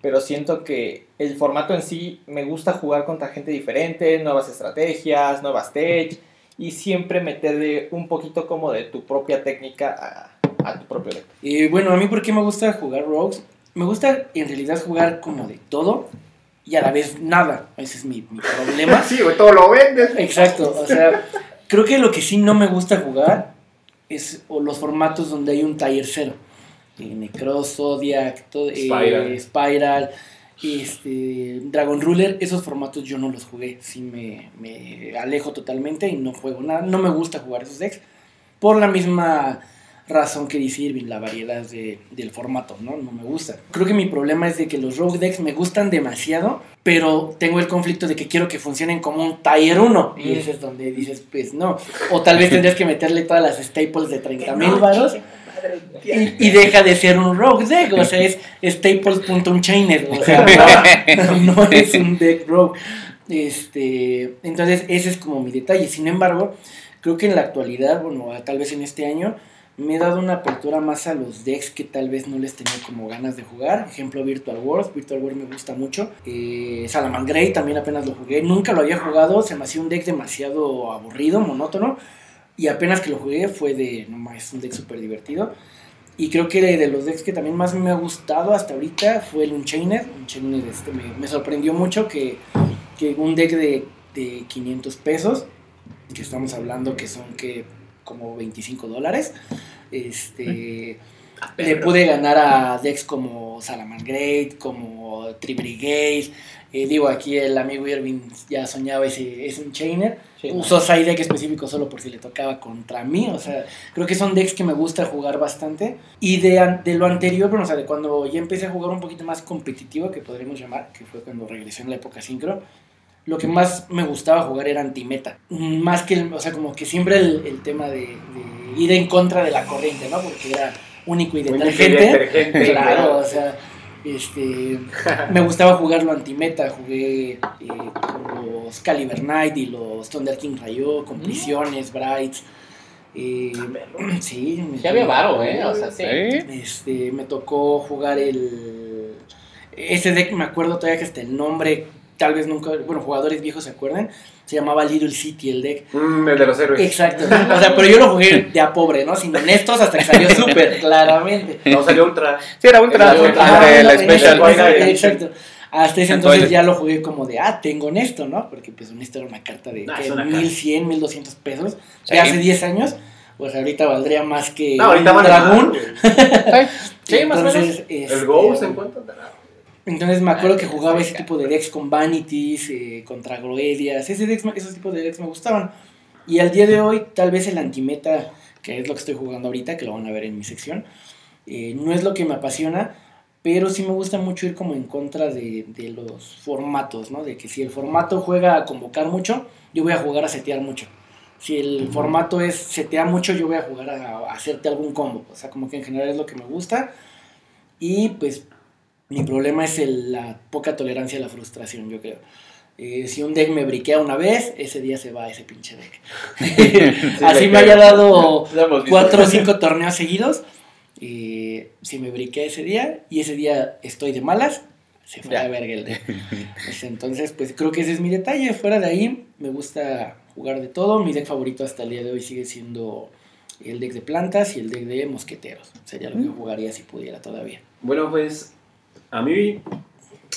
pero siento que el formato en sí me gusta jugar contra gente diferente, nuevas estrategias, nuevas stage y siempre meterle un poquito como de tu propia técnica a, a tu propio deck. Y bueno, a mí, ¿por qué me gusta jugar Rogues? Me gusta en realidad jugar como de todo y a la vez nada. Ese es mi, mi problema. Sí, güey, todo lo vendes. Exacto, o sea, creo que lo que sí no me gusta jugar es o los formatos donde hay un taller cero. Necros, Zodiac, todo, eh, Spiral. Spiral, este, Dragon Ruler, esos formatos yo no los jugué. Sí me, me alejo totalmente y no juego nada. No me gusta jugar esos decks por la misma razón que dice Irving, la variedad de- del formato, ¿no? No me gusta. Creo que mi problema es de que los rogue decks me gustan demasiado, pero tengo el conflicto de que quiero que funcionen como un Tier 1. Y ese es donde dices, pues no. O tal vez tendrías que meterle todas las staples de 30 mil varos. Y, y deja de ser un rogue deck, o sea, es staples.unchained, o sea, no, no es un deck rogue. Este, entonces, ese es como mi detalle. Sin embargo, creo que en la actualidad, bueno, tal vez en este año, me he dado una apertura más a los decks que tal vez no les tenía como ganas de jugar. Ejemplo, Virtual Wars. Virtual Wars me gusta mucho. Eh, Salamangreat también apenas lo jugué. Nunca lo había jugado. Se me hacía un deck demasiado aburrido, monótono. Y apenas que lo jugué fue de, no más, es un deck súper divertido. Y creo que de los decks que también más me ha gustado hasta ahorita fue el Unchained. Unchained este, me, me sorprendió mucho que, que un deck de, de 500 pesos, que estamos hablando que son que como 25 dólares, este, le pude ganar a decks como Salamangreat, como Tribrigade. Eh, digo, aquí el amigo Irving ya soñaba ese, ese Unchainer. Sí, Usó side deck específico solo por si le tocaba contra mí. O sea, creo que son decks que me gusta jugar bastante. Y de, de lo anterior, bueno, o sea, de cuando ya empecé a jugar un poquito más competitivo, que podríamos llamar, que fue cuando regresé en la época sincro, lo que más me gustaba jugar era antimeta. Mm, Más que, el- o sea, como que siempre el, el tema de, de ir en contra de la corriente, ¿no? Porque era único y Único y detergente. detergente, Claro, claro. o sea, este, me gustaba jugarlo antimeta, jugué eh, con los Caliber Knight y los Thunder King Rayo, con prisiones, Brights. eh, sí, me- Ya había varo, ¿eh? O sea, sí. ¿Sí? este, me tocó jugar el. Ese deck, me acuerdo todavía que hasta el nombre, tal vez nunca. Bueno, jugadores viejos se acuerdan. Se llamaba Little City el deck. Mm, el de los héroes. Exacto. O sea, pero yo lo jugué de a pobre, ¿no? Sin honestos hasta que salió súper, claramente. No salió Ultra. Sí, era Ultra, de- de la Ah, Special. Exacto. Hasta ese entonces ya lo jugué como de, ah, tengo honesto, ¿no? Porque pues honesto era una carta de Ah, carta. 1100, 1200 pesos. Sí. Ya hace 10 años, pues ahorita valdría más que No, ahorita un van dragón. Sí, más o menos. Entonces, El este, Ghost en cuánto andará? Entonces me acuerdo que jugaba ese tipo de decks con Vanities, eh, contra Groedias, ese decks, esos tipos de decks me gustaban. Y al día de hoy, tal vez el antimeta, que es lo que estoy jugando ahorita, que lo van a ver en mi sección, eh, no es lo que me apasiona, pero sí me gusta mucho ir como en contra de, de los formatos, ¿no? De que si el formato juega a convocar mucho, yo voy a jugar a setear mucho. Si el formato es setea mucho, yo voy a jugar a, a hacerte algún combo. O sea, como que en general es lo que me gusta. Y pues mi problema es el- la poca tolerancia a la frustración, yo creo. Eh, si un deck me briquea una vez, ese día se va ese pinche deck. Así me haya dado cuatro o cinco torneos seguidos. eh, si me briquea ese día y ese día estoy de malas, se fue Ya. a la verga el deck. Pues, entonces, pues creo que ese es mi detalle. Fuera de ahí, me gusta jugar de todo. Mi deck favorito hasta el día de hoy sigue siendo el deck de plantas y el deck de mosqueteros. Sería lo que jugaría si pudiera todavía. Bueno, pues a mí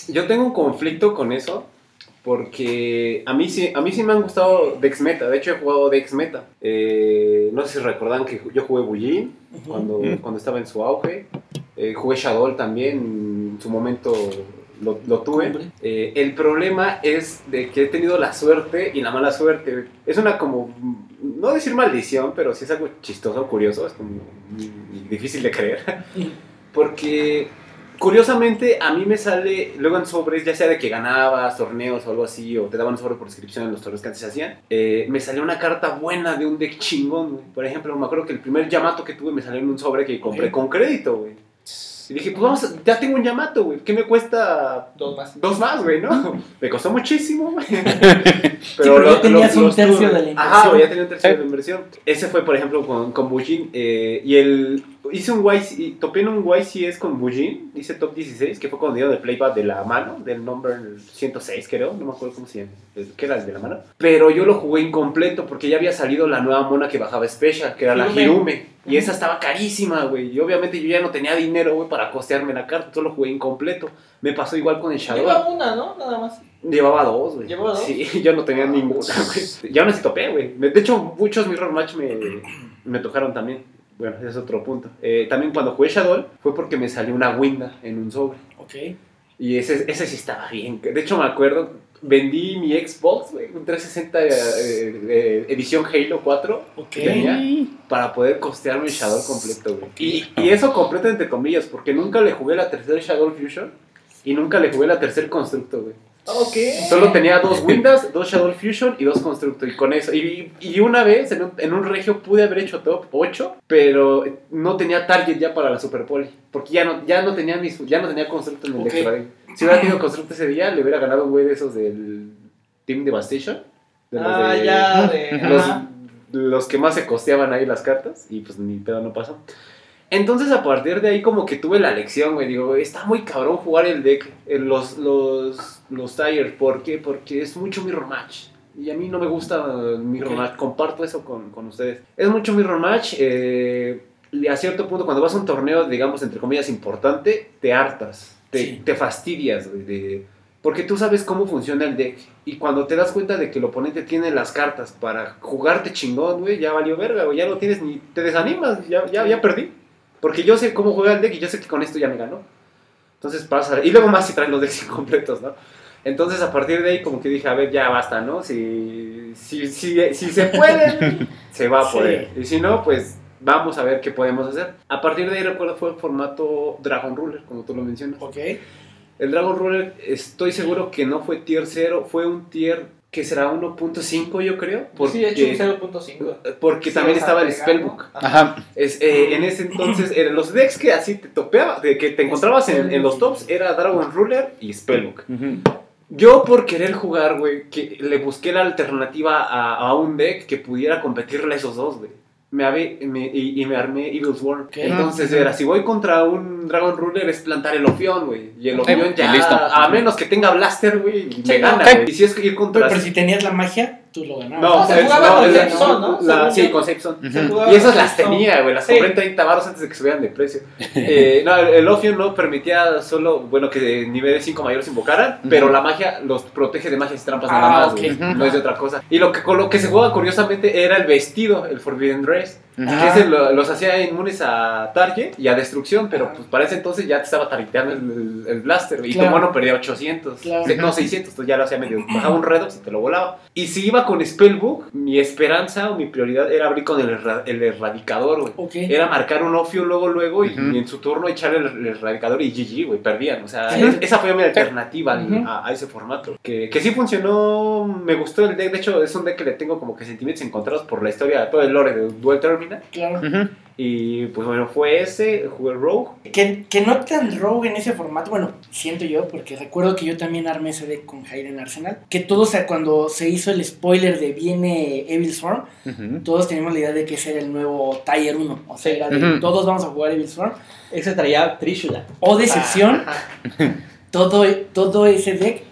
yo tengo un conflicto con eso porque a mí sí, a mí sí me han gustado Dex Meta. De hecho he jugado Dex Meta. Eh, no sé si recuerdan que yo jugué Bullin cuando, cuando estaba en su auge. Eh, jugué Shadow también, en su momento lo, lo tuve. Eh, el problema es de que he tenido la suerte y la mala suerte. Es una como, no decir maldición, pero sí es algo chistoso, curioso, es como difícil de creer. Porque curiosamente a mí me sale luego en sobres, ya sea de que ganabas torneos o algo así, o te daban un sobre por inscripción en los torneos que antes se hacían, eh, me salió una carta buena de un deck chingón, güey. Por ejemplo, me acuerdo que el primer Yamato que tuve me salió en un sobre que compré con crédito, güey. Y dije, pues vamos, ya tengo un Yamato, güey. ¿Qué me cuesta Dos más. Dos más, güey, ¿no? Me costó muchísimo, güey. pero ya tenías un tercio de la Ajá, inversión. güey, ya tenía un tercio de la inversión. Ese fue, por ejemplo, con, con Bujin. eh, y el. Hice un YC, topé en un YCS con Bujin. Hice top 16, que fue cuando dieron el playback de la mano, del number 106, creo. No me acuerdo cómo se llama. ¿Qué era el de la mano? Pero yo lo jugué incompleto porque ya había salido la nueva mona que bajaba Special, que era la Hirume. Y esa estaba carísima, güey. Y obviamente yo ya no tenía dinero, güey, para costearme la carta. Solo jugué incompleto. Me pasó igual con el Shadow. Lleva una, ¿no? Nada más. Llevaba dos, güey. ¿Llevaba dos? Sí, yo no tenía ninguna, güey. Ya no se topé, güey. De hecho, muchos Mirror Match me, me tocaron también. Bueno, ese es otro punto. Eh, también cuando jugué Shadow fue porque me salió una Winda en un sobre. Ok. Y ese, ese sí estaba bien. De hecho, me acuerdo, vendí mi Xbox, un 360 eh, eh, edición Halo 4 Ok. que tenía para poder costearme el Shadow completo, güey. Y, y eso completo entre comillas, porque nunca le jugué la tercera Shadow Fusion y nunca le jugué la tercer Constructo, güey. Solo tenía dos Windows, dos Shadow Fusion y dos Constructo. Y con eso. Y, y una vez en un, en un regio pude haber hecho top 8, pero no tenía target ya para la Super Poli. Porque ya no, ya no tenía mis, ya no tenía Constructo en el Ok. Extra Day. Si hubiera tenido Constructo ese día, le hubiera ganado un güey de esos del Team Devastation. De los Ah, de- ya, de. los, que más se costeaban ahí las cartas y pues ni pedo no pasó. Entonces a partir de ahí como que tuve la lección, güey, digo, está muy cabrón jugar el deck, eh, los, los, los tires, ¿por qué? Porque es mucho mirror match. Y a mí no me gusta mirror Ok. match, comparto eso con, con ustedes. Es mucho mirror match, eh, y a cierto punto cuando vas a un torneo, digamos, entre comillas, importante, te hartas, te, Sí. te fastidias, güey, de- porque tú sabes cómo funciona el deck. Y cuando te das cuenta de que el oponente tiene las cartas para jugarte chingón, güey, ya valió verga, güey, ya no tienes ni. Te desanimas, ya, ya, ya perdí. Porque yo sé cómo juega el deck y yo sé que con esto ya me ganó. Entonces pasa. Y luego más si traen los decks incompletos, ¿no? Entonces a partir de ahí, como que dije, a ver, ya basta, ¿no? Si, si, si, si se puede, se va a Sí. poder. Y si no, pues vamos a ver qué podemos hacer. A partir de ahí, recuerdo, fue el formato Dragon Ruler, como tú lo mencionas. Ok. El Dragon Ruler, estoy seguro que no fue tier 0, fue un tier que será 1.5, yo creo. Porque, Sí, de hecho, un 0.5. porque Sí, también estaba el. Spellbook. Ajá. Ajá. Es, eh, en ese entonces, eran los decks que así te topeaba, de que te encontrabas en, en los tops, era Dragon Ruler y Spellbook. Yo por querer jugar, güey, que le busqué la alternativa a, a un deck que pudiera competirle a esos dos, güey. Me, habe- me- y, y me armé Evil's War. Entonces era, si voy contra un Dragon Ruler es plantar el Ofión, güey. Y el Ofión ya, listo. a menos que tenga Blaster, güey, me gana, güey. Y si es que ir contra... Pero, pero si tenías la magia, tú lo ganabas. no, se es- jugaba no, con Zone, ¿no? la- sí, con jugaba Y esas las tenía, güey, las Sí. compré en 30 baros antes de que subieran de precio. Eh, no, el, el Ophion no permitía solo, bueno, que de niveles 5 mayores invocaran, pero la magia los protege de magias y trampas Ah, nada más, ok. güey. Ujú. No es de otra cosa. Y lo que, con lo que se jugaba curiosamente era el vestido, el Forbidden Dress. Que ese lo- los hacía inmunes a target y a destrucción, pero pues para ese entonces ya te estaba tariteando el, el- blaster, y Claro. tu mono perdía 800, Claro. No 600, entonces ya lo hacía medio, bajaba un redox y te lo volaba. Y si iba con Spellbook, mi esperanza o mi prioridad era abrir con el, erra- el erradicador, güey. Ok. Era marcar un Ofio luego, luego, y, Ujú. y en su turno echarle el, el erradicador y GG, güey, perdían. O sea, esa fue mi alternativa al- Ujú. a, a ese formato. Que, que sí funcionó, me gustó el deck. De hecho, es un deck que le tengo como que sentimientos encontrados por la historia, todo el lore de Duel Claro. Ujú. Y pues bueno, fue ese, jugué Rogue. Que, que no tan rogue en ese formato, bueno, siento yo, porque recuerdo que yo también armé ese deck con Hayden Arsenal. Que todos, o sea, cuando se hizo el spoiler de viene Evil Swarm, Ujú. todos teníamos la idea de que ese era el nuevo Tier 1. O sea, Sí. era de Ujú. todos vamos a jugar Evil Swarm. Ese traía Trishula. O decepción, Ajá. todo, todo ese deck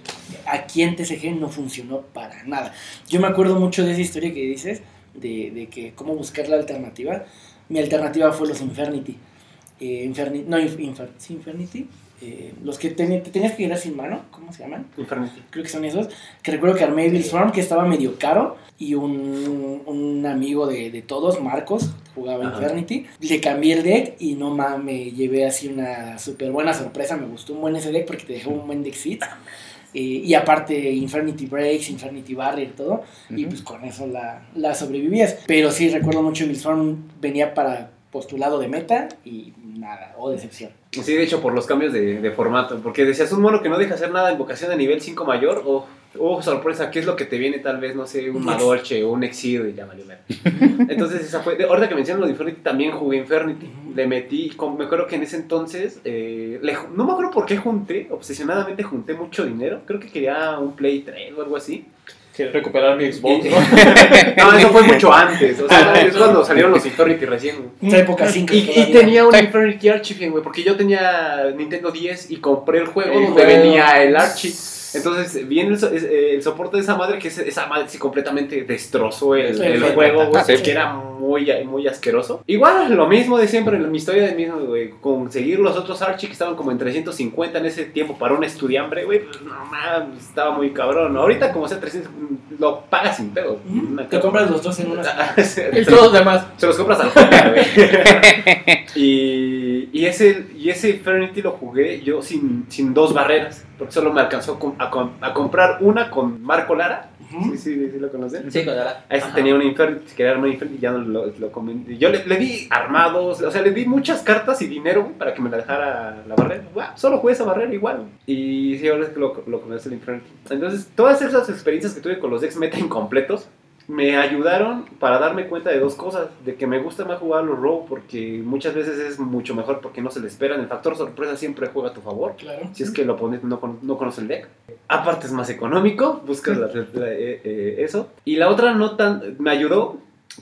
aquí en TCG no funcionó para nada. Yo me acuerdo mucho de esa historia que dices, de, de que cómo buscar la alternativa. Mi alternativa fue los Infernity. Eh, Inferni- no, Inf- Infer- sí, Infernity. Eh, los que teni- te tenías que ir sin mano, ¿cómo se llaman? Infernity. Creo que son esos. Que recuerdo que armé Evil Swarm, que estaba medio caro. Y un, un amigo de, de todos, Marcos, jugaba Ajá. Infernity. Le cambié el deck y no mames, me llevé así una súper buena sorpresa. Me gustó un buen ese deck porque te dejó un buen deck seeds. Eh, y aparte, Infernity Breaks, Infernity Barrier, todo. Y Ujú. pues con eso la, la sobrevivías. Pero sí, recuerdo mucho Swarm venía para postulado de meta y nada, o decepción. Sí, de hecho, por los cambios de, de formato. Porque decías un mono que no deja hacer nada en invocación de nivel 5 mayor. O, oh, sorpresa, ¿qué es lo que te viene? Tal vez, no sé, un Madolche o un Exir y ya valió ver. Entonces, esa fue. Ahorita que mencionas lo de Infernity, también jugué Infernity. Le metí. con- me acuerdo que en ese entonces. eh, le no me acuerdo por qué junté. Obsesionadamente junté mucho dinero. Creo que quería un Play 3 o algo así. Quiero recuperar mi Xbox, ¿no? No, eso fue mucho antes. O sea, es cuando salieron los Infernity recién. Esa época 5 Y, y tenía un Infernity Archie, güey, porque yo tenía Nintendo 10 y compré el juego El donde juego. venía el Archie. Entonces, viene el, so- es- eh, el soporte de esa madre, que es- esa madre sí completamente destrozó el, juego, güey, sí. que era muy, muy asqueroso. Igual, lo mismo de siempre, en mi historia de mismo, güey, conseguir los otros Archie que estaban como en 350 en ese tiempo para un estudiambre, güey, pues no mames, estaba muy cabrón. Ahorita, como sea 300, lo pagas sin pedo. Te compras los dos en una. Y todos los demás. se los compras al güey. y, Y, y ese, y ese Infernity lo jugué yo sin, sin dos barreras, porque solo me alcanzó a, com- a com- a comprar una con Marco Lara. Sí, sí, sí lo conocen. Sí, con la- A ese Ajá. tenía un Infernity, si quería armar Infernity, ya no lo, lo. Yo le, le di armados, o sea, le di muchas cartas y dinero para que me la dejara la barrera. Guau, solo jugué esa barrera igual. Y sí, ahora es que lo, lo el Infernity. Entonces, todas esas experiencias que tuve con los decks meta incompletos me ayudaron para darme cuenta de dos cosas. De que me gusta más jugar los Rogue porque muchas veces es mucho mejor porque no se le esperan. El factor sorpresa siempre juega a tu favor. Claro. Si es que el oponente no, no conoce el deck. Aparte es más económico, buscas la- la- eh, eh, eso. Y la otra no tan... Me ayudó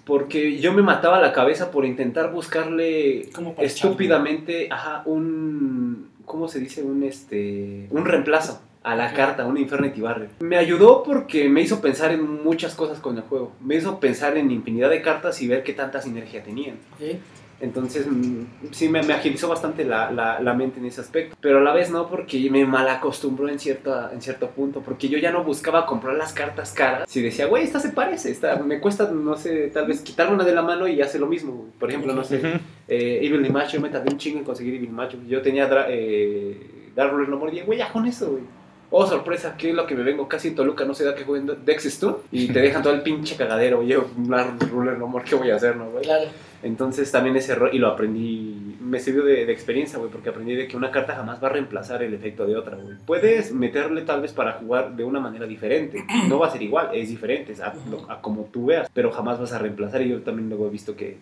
porque yo me mataba la cabeza por intentar buscarle estúpidamente, ajá, un... ¿Cómo se dice? Un, este... Un reemplazo a la carta, un Infernity Barrier. Me ayudó porque me hizo pensar en muchas cosas con el juego. Me hizo pensar en infinidad de cartas y ver qué tanta sinergia tenían. Ok. Entonces, mm, sí, me, me agilizó bastante la, la, la mente en ese aspecto. Pero a la vez no, porque me malacostumbró en cierto, en cierto punto. Porque yo ya no buscaba comprar las cartas caras. Si decía, güey, esta se parece, esta me cuesta, no sé, tal vez quitarme una de la mano y hace lo mismo. Por ejemplo, no sé, eh, Evil Image, yo me tardé un chingo en conseguir Evil Image. Yo tenía eh, Dark Ruler No More y dije, güey, ya con eso, güey. Oh, sorpresa, ¿qué es lo que me vengo? Casi en Toluca, no sé, da que jueguen Dex Stun y te dejan todo el pinche cagadero. Y yo, Dark Ruler No More, ¿qué voy a hacer, no, güey? Claro. Entonces también ese error, y lo aprendí, me sirvió de, de experiencia, güey, porque aprendí de que una carta jamás va a reemplazar el efecto de otra, güey. Puedes meterle tal vez para jugar de una manera diferente, no va a ser igual, es diferente, es a, a como tú veas, pero jamás vas a reemplazar, y yo también luego he visto que,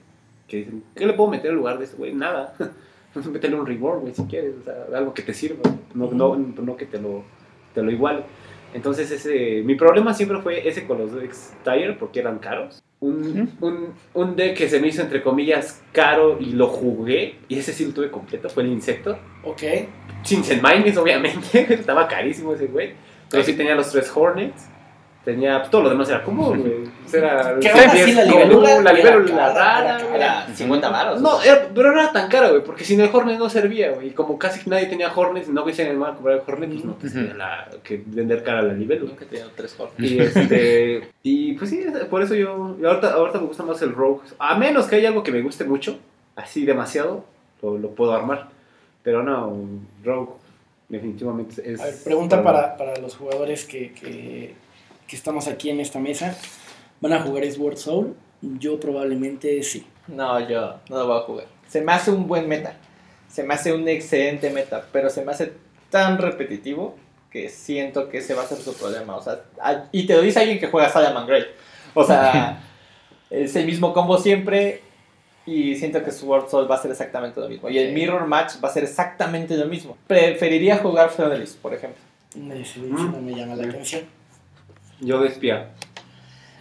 que dicen, ¿qué le puedo meter en lugar de eso, güey? Nada. Métele un reward, güey, si quieres, o sea, algo que te sirva, no, no, no que te lo, te lo iguale. Entonces ese, mi problema siempre fue ese con los decks Tire porque eran caros. Un, un, un deck que se me hizo entre comillas caro y lo jugué, y ese sí lo tuve completo, fue el Insecto. Ok. Sin Mines, obviamente, estaba carísimo ese güey. Pero sí tenía los tres Hornets. Tenía, pues, todo lo demás era común, güey. Pues Era, Que la libélula la libélula rara, era güey. Era 50 baros. No, era, pero no era tan cara, güey, porque sin el Hornet no servía, güey. Y como casi nadie tenía Hornets, no quise el mal comprar el Hornet, pues no te servía la, que vender cara a la libélula. Nunca he tenido tres cortes. Y este y pues sí, por eso yo y ahorita, ahorita me gusta más el Rogue. A menos que haya algo que me guste mucho, así demasiado, lo, lo puedo armar. Pero no, Rogue definitivamente es... A ver, pregunta para, para los jugadores que, que, que estamos aquí en esta mesa. ¿Van a jugar Sword Soul? Yo probablemente sí. No, yo no lo voy a jugar. Se me hace un buen meta. Se me hace un excelente meta, pero se me hace tan repetitivo que siento que ese va a ser su problema. O sea, y te lo dice alguien que juega Salaman Grey. O sea, es el mismo combo siempre y siento que Sword Soul va a ser exactamente lo mismo. Y el Mirror Match va a ser exactamente lo mismo. Preferiría jugar Feudalist, por ejemplo. No me llama la atención. Yo de espía.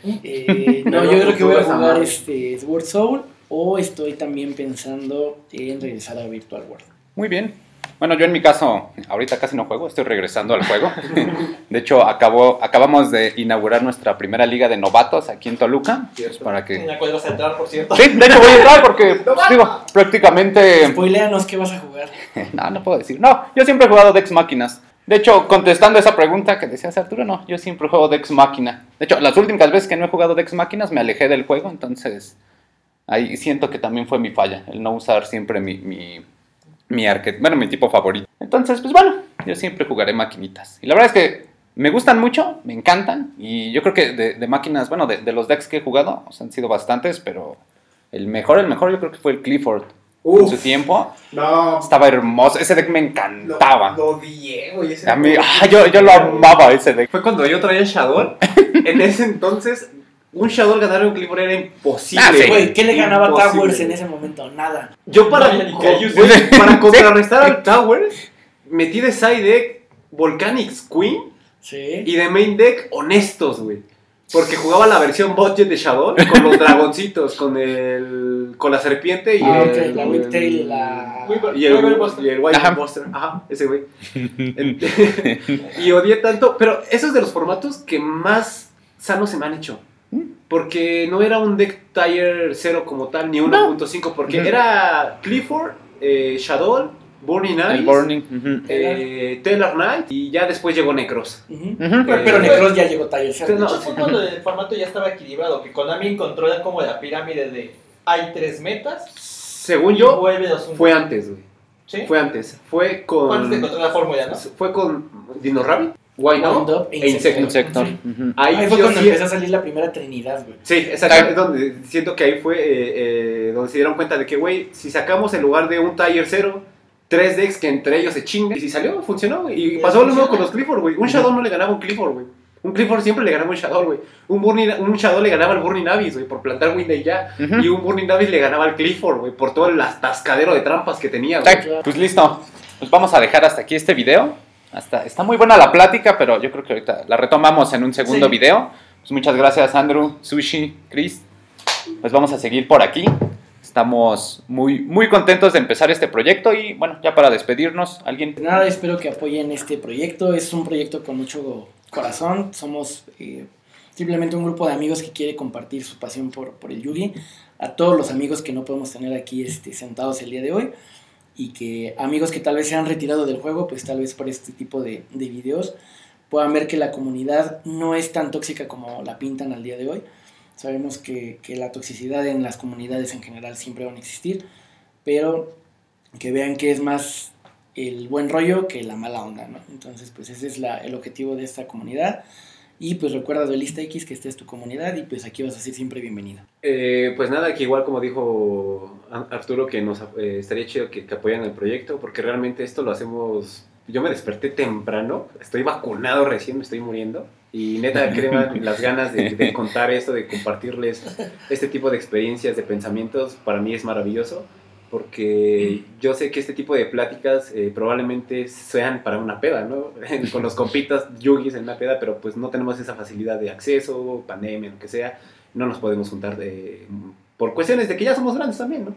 Eh, no, yo creo que voy a jugar este Sword Soul o estoy también pensando en regresar a Virtual World. Muy bien. Bueno, yo en mi caso, ahorita casi no juego, estoy regresando al juego. De hecho, acabó, acabamos de inaugurar nuestra primera liga de novatos aquí en Toluca. pues, para En que... la cual vas a entrar, por cierto. Sí, de hecho voy a entrar porque, pues, digo, prácticamente... Spoileanos qué vas a jugar. No, no puedo decir. No, yo siempre he jugado Dex Máquinas. De hecho, contestando esa pregunta que decías Arturo, no, yo siempre juego Dex Máquina. De hecho, las últimas veces que no he jugado Dex Máquinas me alejé del juego, entonces ahí siento que también fue mi falla, el no usar siempre mi, mi, mi bueno, mi tipo favorito. Entonces, pues bueno, yo siempre jugaré maquinitas. Y la verdad es que me gustan mucho, me encantan, y yo creo que de, máquinas, bueno, de, los decks que he jugado, sea, han sido bastantes, pero el mejor, el mejor yo creo que fue el Clifford. En su tiempo No, estaba hermoso, ese deck me encantaba. Lo, lo odié, güey. ese A mí, ah, yo, yo lo amaba ese deck. Fue cuando yo traía Shadow. en ese entonces, un Shadow ganar un Clifford era imposible. Ah, sí. Güey, ¿qué le ganaba Imposible. Towers en ese momento? Nada. Yo para, No, co- güey, para contrarrestar al Towers, metí de side deck Volcanics Queen Sí. y de main deck Honestos, güey. Porque jugaba la versión budget de Shadow con los dragoncitos, con el con la serpiente y Ah, el, ok, la el- Whiptail y la... Y el, y el White Ajá. Buster. Ajá, ese güey. y odié tanto. Pero esos de los formatos que más sanos se me han hecho. Porque no era un deck Tire 0 como tal, ni 1.5. Porque Ujú. era Clifford, eh, Shadow, Burning Eyes, El Burning. ujú. eh, Taylor Knight y ya después llegó Necros. Pero, pero Necros ya llegó Tiger Zero. Sí, no, fue cuando el formato ya estaba equilibrado, que Konami encontró ya como la pirámide de hay tres metas según yo, Vuelve fue antes, güey. ¿Sí? Fue antes. Fue con. Fue antes de encontrar la fórmula, ¿no? Fue con Dino Rabbit, Why Wind Not Up e Insector. Insector. Sí. Ujú. Ahí, Ahí fue cuando sí- empezó a salir la primera Trinidad, güey. Sí, exacto. Es donde siento que ahí fue eh, eh, donde se dieron cuenta de que, güey, si sacamos en lugar de un Tiger 0, tres decks que entre ellos se chingan. Y si salió, funcionó, güey. Y Y pasó lo mismo funciona. con los Clifford, güey. Un Shadow no le ganaba a un Clifford, güey. Un Clifford siempre le ganaba un Shadow, güey. Un, Burning- un Shadow le ganaba al Burning Abyss, güey, por plantar Windy ya. Ujú. Y un Burning Abyss le ganaba al Clifford, güey, por todo el atascadero de trampas que tenía, güey. Pues listo. Pues vamos a dejar hasta aquí este video. Hasta, está muy buena la plática, pero yo creo que ahorita la retomamos en un segundo Sí. video. Pues muchas gracias, Andrew, Sushi, Chris. Pues vamos a seguir por aquí. Estamos muy, muy contentos de empezar este proyecto y bueno, ya para despedirnos, alguien. Pues nada, espero que apoyen este proyecto. Es un proyecto con mucho corazón. Somos eh, simplemente un grupo de amigos que quiere compartir su pasión por, por el Yugi. A todos los amigos que no podemos tener aquí este, sentados el día de hoy. Y que amigos que tal vez se han retirado del juego, pues tal vez por este tipo de, de videos puedan ver que la comunidad no es tan tóxica como la pintan al día de hoy. Sabemos que, que la toxicidad en las comunidades en general siempre van a existir, pero que vean que es más el buen rollo que la mala onda, ¿no? Entonces, pues ese es el objetivo de esta comunidad. Y pues recuerda, Duelista X, que esta es tu comunidad y pues aquí vas a ser siempre bienvenido. Eh, pues nada, que igual como dijo Ar- Arturo, que nos eh, estaría chido que, que apoyan el proyecto, porque realmente esto lo hacemos. Yo me desperté temprano, estoy vacunado recién, me estoy muriendo. Y neta, créanme, las ganas de, de contar esto, de compartirles este tipo de experiencias, de pensamientos, para mí es maravilloso. Porque yo sé que este tipo de pláticas eh, probablemente sean para una peda, ¿no? Con los compitas yugis en una peda, pero pues no tenemos esa facilidad de acceso, pandemia, lo que sea no nos podemos juntar de, por cuestiones de que ya somos grandes también, ¿no?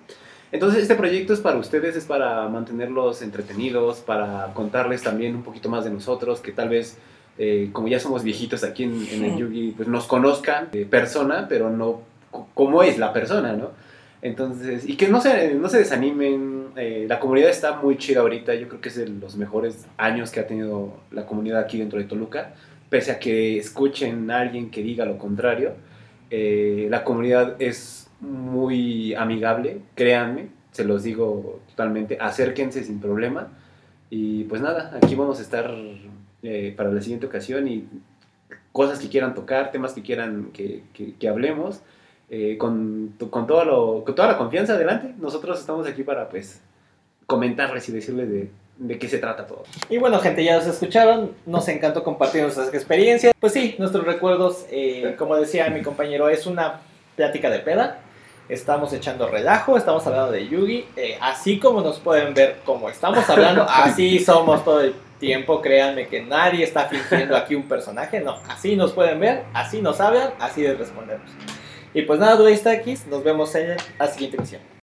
Entonces este proyecto es para ustedes, es para mantenerlos entretenidos, para contarles también un poquito más de nosotros, que tal vez, eh, como ya somos viejitos aquí en, en el Yugi, pues nos conozcan de persona, pero no cómo es la persona, ¿no? Entonces, y que no se, no se desanimen, eh, la comunidad está muy chida ahorita, yo creo que es de los mejores años que ha tenido la comunidad aquí dentro de Toluca, pese a que escuchen a alguien que diga lo contrario, eh, la comunidad es muy amigable, créanme, se los digo totalmente, acérquense sin problema. Y pues nada, aquí vamos a estar eh, para la siguiente ocasión y cosas que quieran tocar, temas que quieran que, que- que hablemos, eh, con, con, todo lo, con toda la confianza adelante. Nosotros estamos aquí para pues comentarles y decirles de, de qué se trata todo. Y bueno, gente, ya nos escucharon. Nos encantó compartir nuestras experiencias. Pues sí, nuestros recuerdos, eh, como decía mi compañero, es una plática de peda. Estamos echando relajo, estamos hablando de Yugi. eh, así como nos pueden ver, como estamos hablando, así somos todo el tiempo. Créanme que nadie está fingiendo aquí un personaje. No, así nos pueden ver, así nos hablan, así les respondemos. Y pues nada, Duelista X, nos vemos en la siguiente emisión.